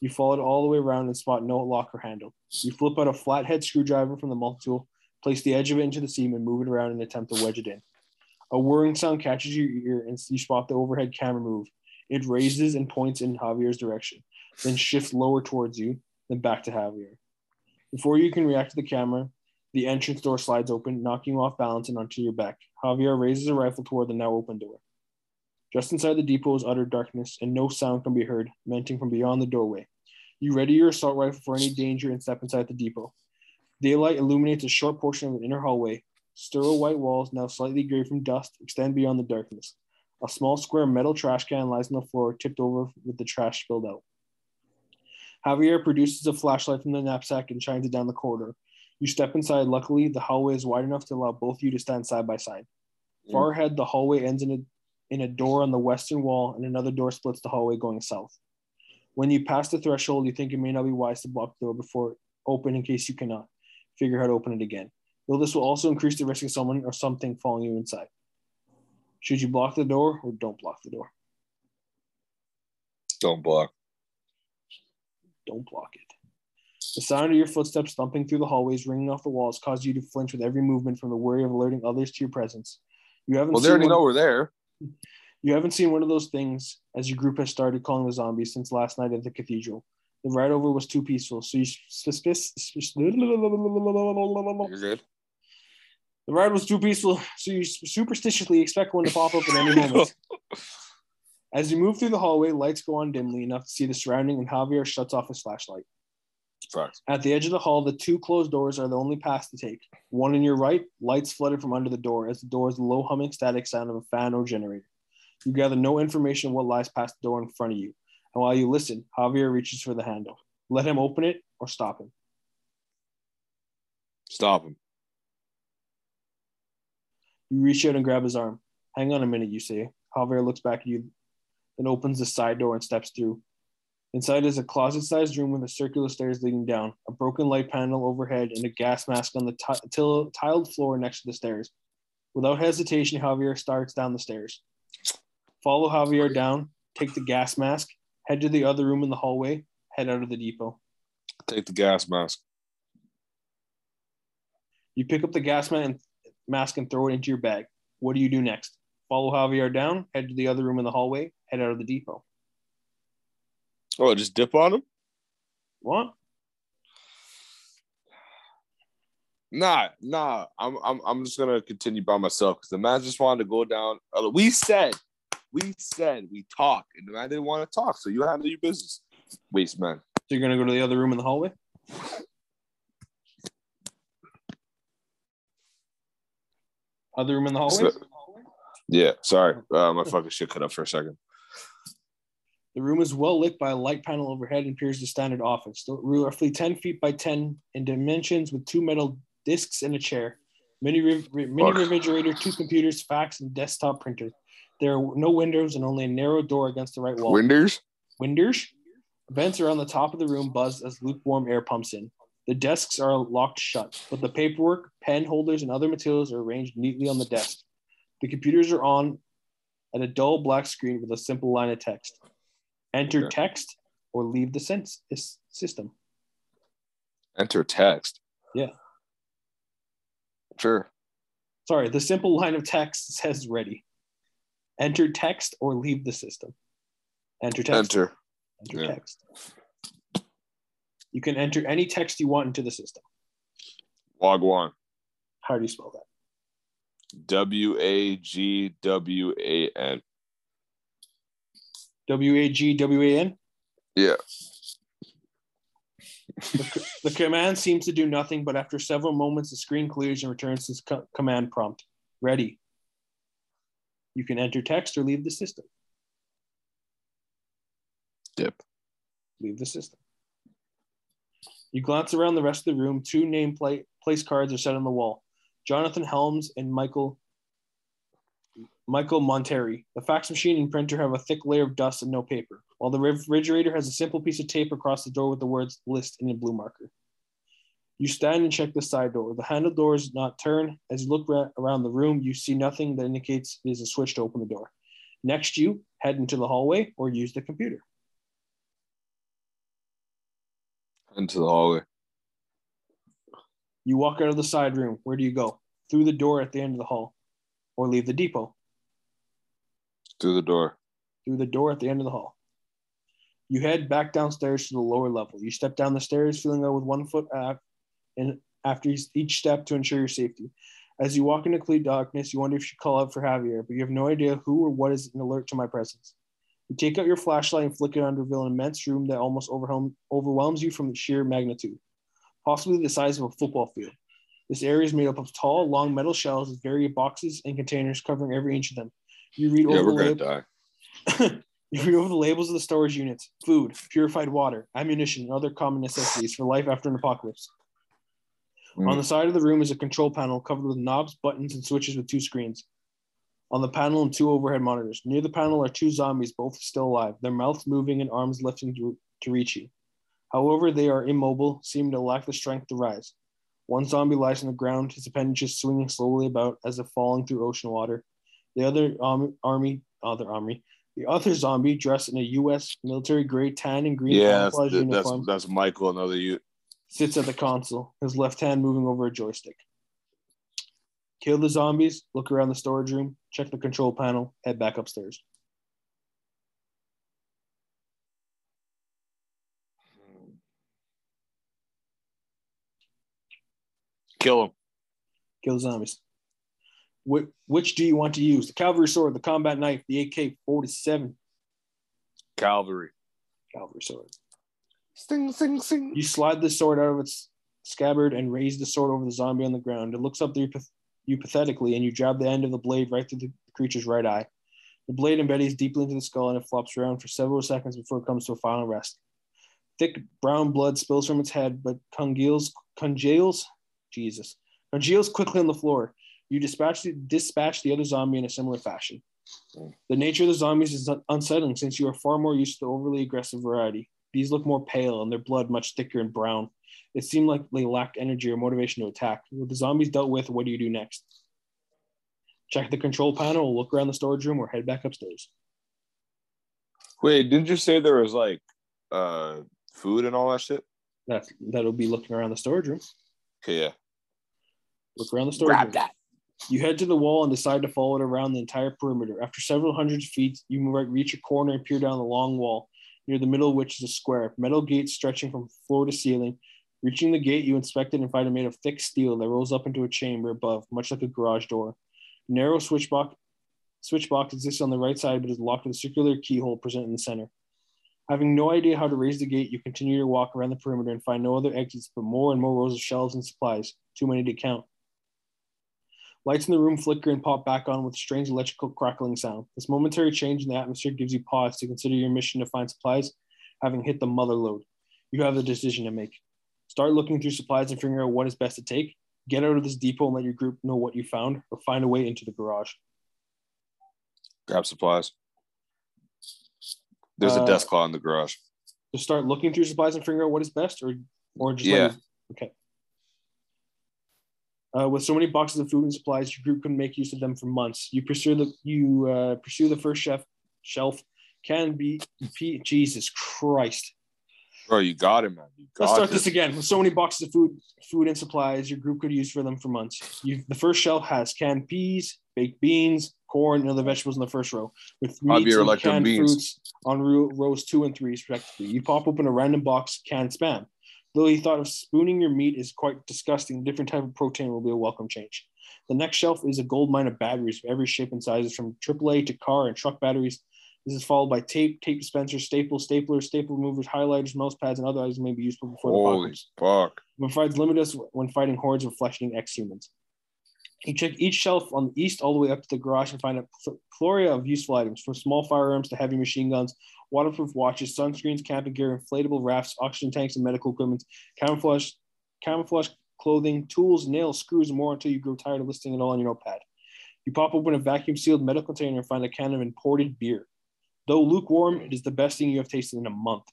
You follow it all the way around and spot no locker handle. You flip out a flathead screwdriver from the multi-tool, place the edge of it into the seam, and move it around and attempt to wedge it in. A whirring sound catches your ear, and you spot the overhead camera move. It raises and points in Javier's direction, then shifts lower towards you, then back to Javier. Before you can react to the camera, the entrance door slides open, knocking you off balance and onto your back. Javier raises a rifle toward the now open door. Just inside the depot is utter darkness, and no sound can be heard, venting from beyond the doorway. You ready your assault rifle for any danger and step inside the depot. Daylight illuminates a short portion of an inner hallway. Sterile white walls, now slightly gray from dust, extend beyond the darkness. A small square metal trash can lies on the floor, tipped over with the trash spilled out. Javier produces a flashlight from the knapsack and shines it down the corridor. You step inside. Luckily, the hallway is wide enough to allow both of you to stand side by side. Mm. Far ahead, the hallway ends in a, in a door on the western wall, and another door splits the hallway going south. When you pass the threshold, you think it may not be wise to block the door before open in case you cannot figure how to open it again. Though this will also increase the risk of someone or something following you inside. Should you block the door or don't block the door? Don't block. Don't block it. The sound of your footsteps thumping through the hallways, ringing off the walls, cause you to flinch with every movement from the worry of alerting others to your presence. You haven't Well, they seen already one- know we're there. You haven't seen one of those things as your group has started calling the zombies since last night at the cathedral. The ride over was too peaceful, so you suspicious. You're good. The ride was too peaceful, <laughs> so you superstitiously expect one to pop up at any <laughs> moment. As you move through the hallway, lights go on dimly enough to see the surrounding, and Javier shuts off his flashlight. At the edge of the hall, the two closed doors are the only paths to take. One on your right, lights flooded from under the door, as the door is the low humming static sound of a fan or generator. You gather no information on what lies past the door in front of you. And while you listen, Javier reaches for the handle. Let him open it or stop him. Stop him. You reach out and grab his arm. Hang on a minute, you say. Javier looks back at you, then opens the side door and steps through. Inside is a closet sized room with a circular stairs leading down, a broken light panel overhead, and a gas mask on the ti- til- tiled floor next to the stairs. Without hesitation, Javier starts down the stairs. Follow Javier down, take the gas mask, head to the other room in the hallway, head out of the depot. Take the gas mask. You pick up the gas mask and mask and throw it into your bag. What do you do next? Follow Javier down, head to the other room in the hallway, head out of the depot. Oh, just dip on him? What? Nah, nah. I'm I'm I'm just gonna continue by myself because the man just wanted to go down. Uh, We said, we said, we talk, and the man didn't want to talk. So you handle your business, waste man. So you're gonna go to the other room in the hallway? Other room in the hallway? So- Yeah, sorry, uh, my fucking shit cut up for a second. The room is well lit by a light panel overhead and appears a standard office, roughly 10 feet by 10 in dimensions with two metal discs and a chair, mini, re- re- mini Fuck. refrigerator, two computers, fax, and desktop printer. There are no windows and only a narrow door against the right wall. Windows? Windows? Vents are on the top of the room buzz as lukewarm air pumps in. The desks are locked shut, but the paperwork, pen holders, and other materials are arranged neatly on the desk. The computers are on at a dull black screen with a simple line of text. Enter text or leave the sense system. Enter text. Yeah. Sure. Sorry, the simple line of text <laughs> says ready. Enter text or leave the system. Enter text. Enter. Enter Yeah. text. You can enter any text you want into the system. Log one. How do you spell that? W A G W A N. W A G W A N. Yeah. The, the command seems to do nothing, but after several moments, the screen clears and returns to its co- command prompt. Ready. You can enter text or leave the system. Dip. Leave the system. You glance around the rest of the room. Two name place cards are set on the wall. Jonathan Helms and Michael Michael Monterey. The fax machine and printer have a thick layer of dust and no paper, while the refrigerator has a simple piece of tape across the door with the words list in a blue marker. You stand and check the side door. The handle door is not turned. As you look ra- around the room, you see nothing that indicates there's a switch to open the door. Next, you head into the hallway or use the computer. Into the hallway. You walk out of the side room. Where do you go? Through the door at the end of the hall, or leave the depot? Through the door. through the door at the end of the hall. You head back downstairs to the lower level. You step down the stairs, feeling out with one foot af- and after each- each step to ensure your safety. As you walk into complete darkness, you wonder if you should call out for Javier, but you have no idea who or what is an alert to my presence. You take out your flashlight and flick it on to reveal an immense room that almost overwhelms you from its sheer magnitude, possibly the size of a football field. This area is made up of tall, long metal shelves with various boxes and containers covering every inch of them. You read Yeah, over the lab- <laughs> you read over the labels of the storage units food, purified water, ammunition, and other common necessities for life after an apocalypse. Mm. On the side of the room is a control panel covered with knobs, buttons, and switches with two screens. On the panel and two overhead monitors. Near the panel are two zombies, both still alive, their mouths moving and arms lifting to, to reach you. However, they are immobile, seeming to lack the strength to rise. One zombie lies on the ground, his appendages swinging slowly about as if falling through ocean water. The other um, army, other army, the other zombie dressed in a U.S. military grade tan and green Yeah, that's, camouflage that's uniform that's Michael, another you. sits at the console, his left hand moving over a joystick. Kill the zombies, look around the storage room, check the control panel, head back upstairs. Kill them. Kill the zombies. Which, which do you want to use? The cavalry sword, the combat knife, the AK 47 Cavalry. cavalry sword. Sing, sing, sing. You slide the sword out of its scabbard and raise the sword over the zombie on the ground. It looks up to you, pathetically, and you jab the end of the blade right through the creature's right eye. The blade embeds deeply into the skull and it flops around for several seconds before it comes to a final rest. Thick brown blood spills from its head, but congeals, congeals, Jesus, congeals quickly on the floor. You dispatch the, dispatch the other zombie in a similar fashion. The nature of the zombies is unsettling since you are far more used to the overly aggressive variety. These look more pale and their blood much thicker and brown. It seemed like they lacked energy or motivation to attack. With the zombies dealt with, what do you do next? Check the control panel, look around the storage room, or head back upstairs. Wait, didn't you say there was like uh food and all that shit? That that'll be looking around the storage room. Okay, yeah. Look around the storage room. Grab that. You head to the wall and decide to follow it around the entire perimeter. After several hundred feet, you might reach a corner and peer down the long wall, near the middle of which is a square, metal gate stretching from floor to ceiling. Reaching the gate, you inspect it and find it made of thick steel that rolls up into a chamber above, much like a garage door. Narrow switch box, switch box exists on the right side, but is locked with a circular keyhole present in the center. Having no idea how to raise the gate, you continue your walk around the perimeter and find no other exits, but more and more rows of shelves and supplies, too many to count. Lights in the room flicker and pop back on with a strange electrical crackling sound. This momentary change in the atmosphere gives you pause to consider your mission to find supplies, having hit the mother load. You have a decision to make. Start looking through supplies and figuring out what is best to take. Get out of this depot and let your group know what you found, or find a way into the garage. Grab supplies. There's Uh, a Deathclaw in the garage. Just start looking through supplies and figure out what is best, or or just Yeah. it- okay. Uh, with so many boxes of food and supplies, your group can make use of them for months. You pursue the you uh, pursue the first chef shelf. Can be Jesus Christ. Bro, you got it, man. You got Let's start this. this again. With so many boxes of food, food and supplies, your group could use for them for months. You, the first shelf has canned peas, baked beans, corn, and other vegetables in the first row, with meats and like canned beans. fruits on ro- rows two and three, respectively. You pop open a random box canned spam. Though he thought of spooning your meat is quite disgusting, different type of protein will be a welcome change. The next shelf is a gold mine of batteries of every shape and sizes, from AAA to car and truck batteries. This is followed by tape, tape dispensers, staples, staplers, staple removers, highlighters, mouse pads, and other items may be useful before the Holy fuck. It provides limitless when fighting hordes of flesh-eating ex-humans. You check each shelf on the east all the way up to the garage and find a plethora of useful items, from small firearms to heavy machine guns, waterproof watches, sunscreens, camping gear, inflatable rafts, oxygen tanks, and medical equipment, camouflage, camouflage clothing, tools, nails, screws, and more until you grow tired of listing it all on your notepad. You pop open a vacuum-sealed metal container and find a can of imported beer. Though lukewarm, it is the best thing you have tasted in a month.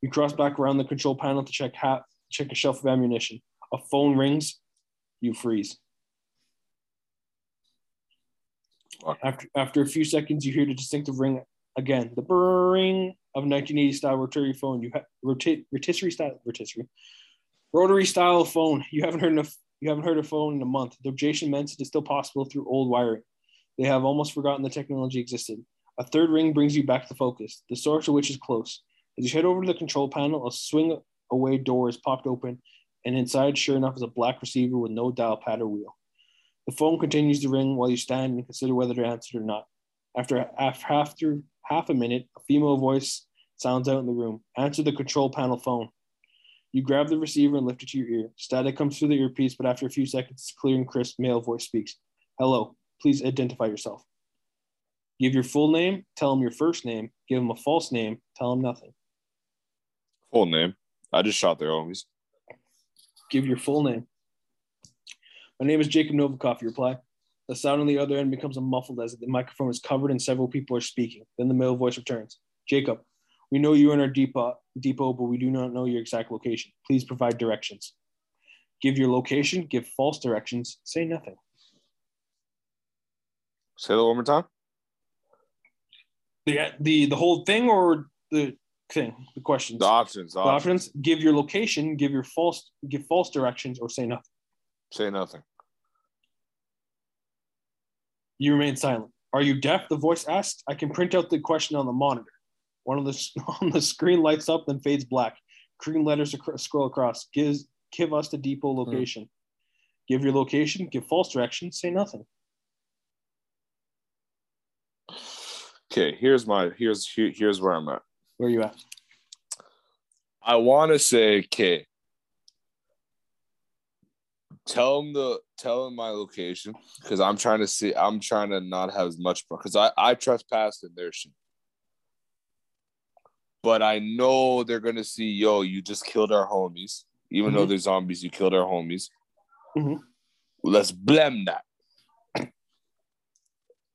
You cross back around the control panel to check ha- check a shelf of ammunition. A phone rings, you freeze. After after a few seconds, you hear the distinctive ring again, the brrring of 1980 style rotary phone. You have roti- rotisserie style rotisserie rotary style phone. You haven't heard enough. You haven't heard a phone in a month. Though Jason meant it is still possible through old wiring. They have almost forgotten the technology existed. A third ring brings you back to focus, the source of which is close. As you head over to the control panel, a swing away door is popped open, and inside, sure enough, is a black receiver with no dial pad or wheel. The phone continues to ring while you stand and consider whether to answer it or not. After, after, half a minute, a female voice sounds out in the room. Answer the control panel phone. You grab the receiver and lift it to your ear. Static comes through the earpiece, but after a few seconds, clear and crisp male voice speaks. Hello, please identify yourself. Give your full name, tell them your first name, give them a false name, tell them nothing. Full name. I just shot their homies. Give your full name. My name is Jakob Novikoff, you reply. The sound on the other end becomes muffled as the microphone is covered and several people are speaking. Then the male voice returns. Jakob, we know you are in our depot, depot, but we do not know your exact location. Please provide directions. Give your location, give false directions, say nothing. Say that one more time. The the the whole thing or the thing, the questions. The options. The options. options, give your location, give your false give false directions, or say nothing. Say nothing. You remain silent. Are you deaf? The voice asked I can print out the question on the monitor. One of the <laughs> on the screen lights up, then fades black. Green letters ac- scroll across. Gives give us the depot hmm. location. Give your location. Give false directions. Say nothing. Okay, here's my here's here, here's where I'm at. Where are you at? I want to say, okay, tell him the tell him my location because I'm trying to see. I'm trying to not have as much because I I trespassed in their shit, but I know they're gonna see. Yo, you just killed our homies. Even though Mhm. they're zombies, you killed our homies. Mhm. Let's blame that.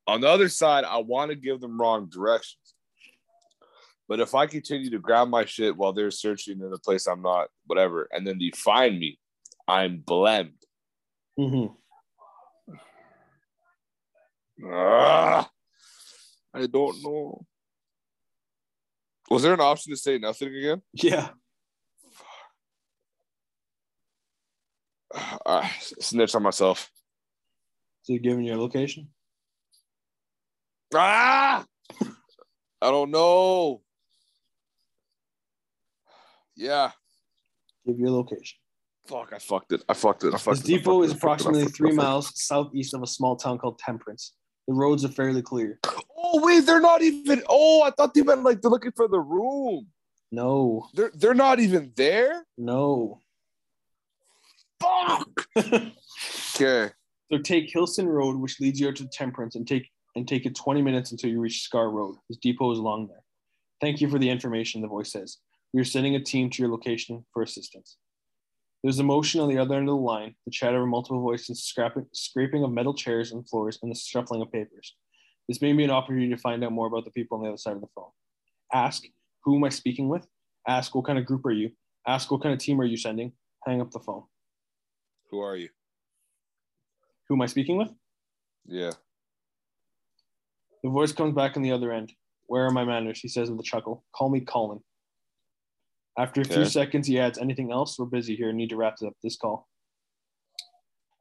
On the other side, I want to give them wrong directions. But if I continue to grab my shit while they're searching in a place I'm not, whatever, and then they find me, I'm blamed. Mm-hmm. I don't know. Was there an option to say nothing again? Yeah. <sighs> Ah, snitch on myself. So you're giving your location. Ah, I don't know. Yeah, Give your location. fuck, I fucked it. I fucked it. I fucked This it. Depot is it. I fucked it. I approximately three miles southeast of a small town called Temperance. The roads are fairly clear. Oh wait, they're not even. Oh, I thought they meant like they're looking for the room. No, They're they're not even there. no. Fuck. <laughs> Okay. So take Hilson Road, which leads you out to Temperance, and take and take it 20 minutes until you reach Scar Road. His depot is along there. Thank you for the information, the voice says. We are sending a team to your location for assistance. There's a motion on the other end of the line, the chatter of multiple voices, scrapping, scraping of metal chairs and floors, and the shuffling of papers. This may be an opportunity to find out more about the people on the other side of the phone. Ask, who am I speaking with? Ask, what kind of group are you? Ask, what kind of team are you sending? Hang up the phone. Who are you? Who am I speaking with? Yeah. The voice comes back on the other end. Where are my manners? He says with a chuckle. Call me Colin. After a few seconds, he adds, Anything else? We're busy here. Need to wrap up this call.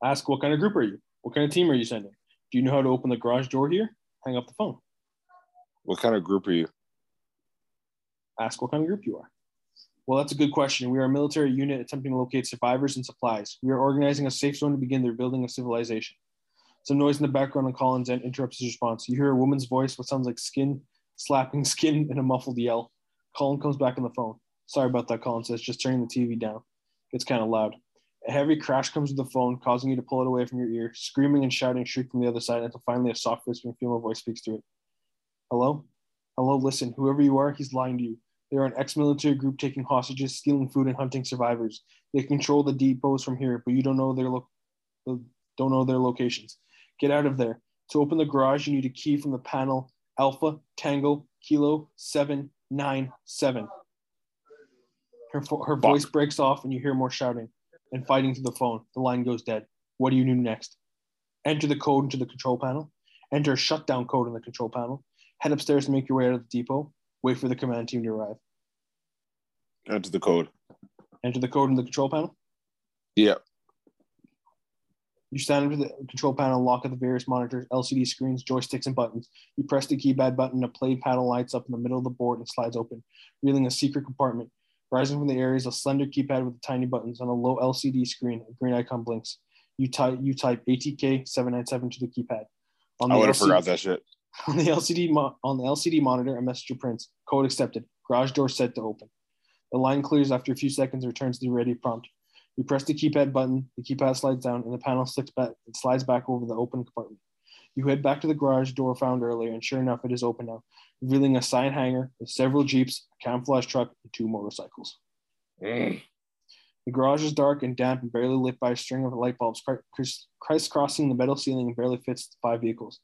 Ask, What kind of group are you? What kind of team are you sending? Do you know how to open the garage door here? Hang up the phone. What kind of group are you? Ask what kind of group you are. Well, that's a good question. We are a military unit attempting to locate survivors and supplies. We are organizing a safe zone to begin the rebuilding of civilization. Some noise in the background on Colin's end interrupts his response. You hear a woman's voice, what sounds like skin, slapping <laughs> skin and a muffled yell. Colin comes back on the phone. Sorry about that, Colin says, just turning the TV down. It's kind of loud. A heavy crash comes to the phone, causing you to pull it away from your ear. Screaming and shouting shriek from the other side until finally a soft whispering female voice speaks through it. Hello? Hello, listen, whoever you are, he's lying to you. They are an ex-military group taking hostages, stealing food, and hunting survivors. They control the depots from here, but you don't know their lo- don't know their locations. Get out of there. To open the garage, you need a key from the panel Alpha Tango Kilo Seven Nine Seven. Her, her voice breaks off, and you hear more shouting and fighting through the phone. The line goes dead. What do you do next? Enter the code into the control panel. Enter a shutdown code in the control panel. Head upstairs and make your way out of the depot. Wait for the command team to arrive. Enter the code. Enter the code in the control panel. Yeah. You stand under the control panel lock at the various monitors, LCD screens, joysticks, and buttons. You press the keypad button, a play paddle lights up in the middle of the board and slides open, revealing a secret compartment. Rising from the area is a slender keypad with tiny buttons. On a low LCD screen, a green icon blinks. You type you type ATK 797 to the keypad. On the I would have forgot that shit. <laughs> On the LCD mo- on the LCD monitor, a message prints. Code accepted. Garage door set to open. The line clears after a few seconds and returns to the ready prompt. You press the keypad button, the keypad slides down, and the panel slips back, it slides back over the open compartment. You head back to the garage door found earlier, and sure enough, it is open now, revealing a sign hanger with several Jeeps, a camouflage truck, and two motorcycles. Mm. The garage is dark and damp and barely lit by a string of light bulbs crisscrossing the metal ceiling and barely fits the five vehicles.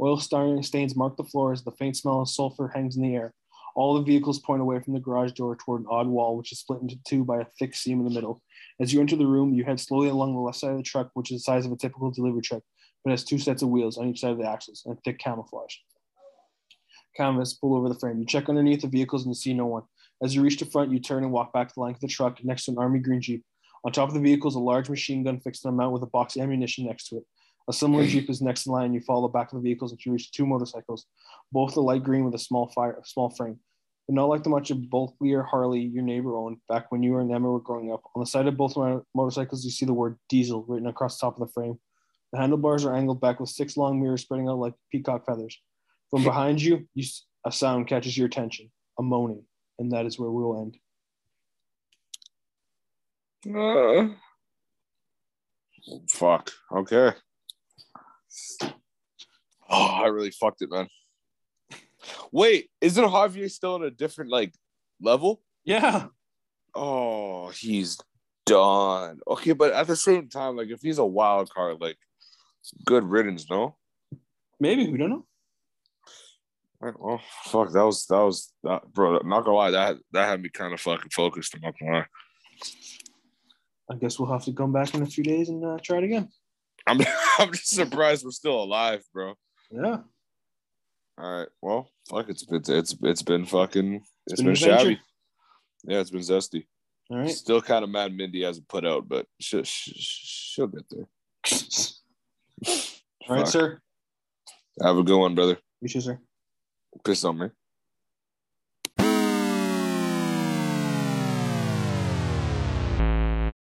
Oil stains mark the floor as the faint smell of sulfur hangs in the air. All the vehicles point away from the garage door toward an odd wall, which is split into two by a thick seam in the middle. As you enter the room, you head slowly along the left side of the truck, which is the size of a typical delivery truck, but has two sets of wheels on each side of the axles and thick camouflage. Canvas pull over the frame. You check underneath the vehicles and you see no one. As you reach the front, you turn and walk back the length of the truck next to an army green Jeep. On top of the vehicle is a large machine gun fixed on a mount with a box of ammunition next to it. A similar Jeep is next in line. You follow the back of the vehicles until you reach two motorcycles, both the light green with a small fire, small frame. But not like the much of bulkier Harley your neighbor owned back when you and Emma were growing up. On the side of both motorcycles, you see the word diesel written across the top of the frame. The handlebars are angled back with six long mirrors spreading out like peacock feathers. From <laughs> behind you, you a sound catches your attention, a moaning, and that is where we will end. Uh, fuck. Okay. Oh, I really fucked it, man. Wait, isn't Javier still in a different like level? Yeah. Oh, he's done. Okay, but at the same time, like if he's a wild card, like good riddance, no? Maybe we don't know. Right, well, fuck, that was that was that, bro. Not gonna lie, that that had me kind of fucking focused. I'm not gonna lie. I guess we'll have to come back in a few days and uh, try it again. I'm <laughs> I'm just surprised we're still alive, bro. Yeah. All right. Well, fuck. It's been it's it's been fucking. it's, it's been, been shabby. Yeah, it's been zesty. All right. Still kind of mad Mindy hasn't put out, but she'll she'll get there. All right, sir. Have a good one, brother. You too, sir. Piss on me.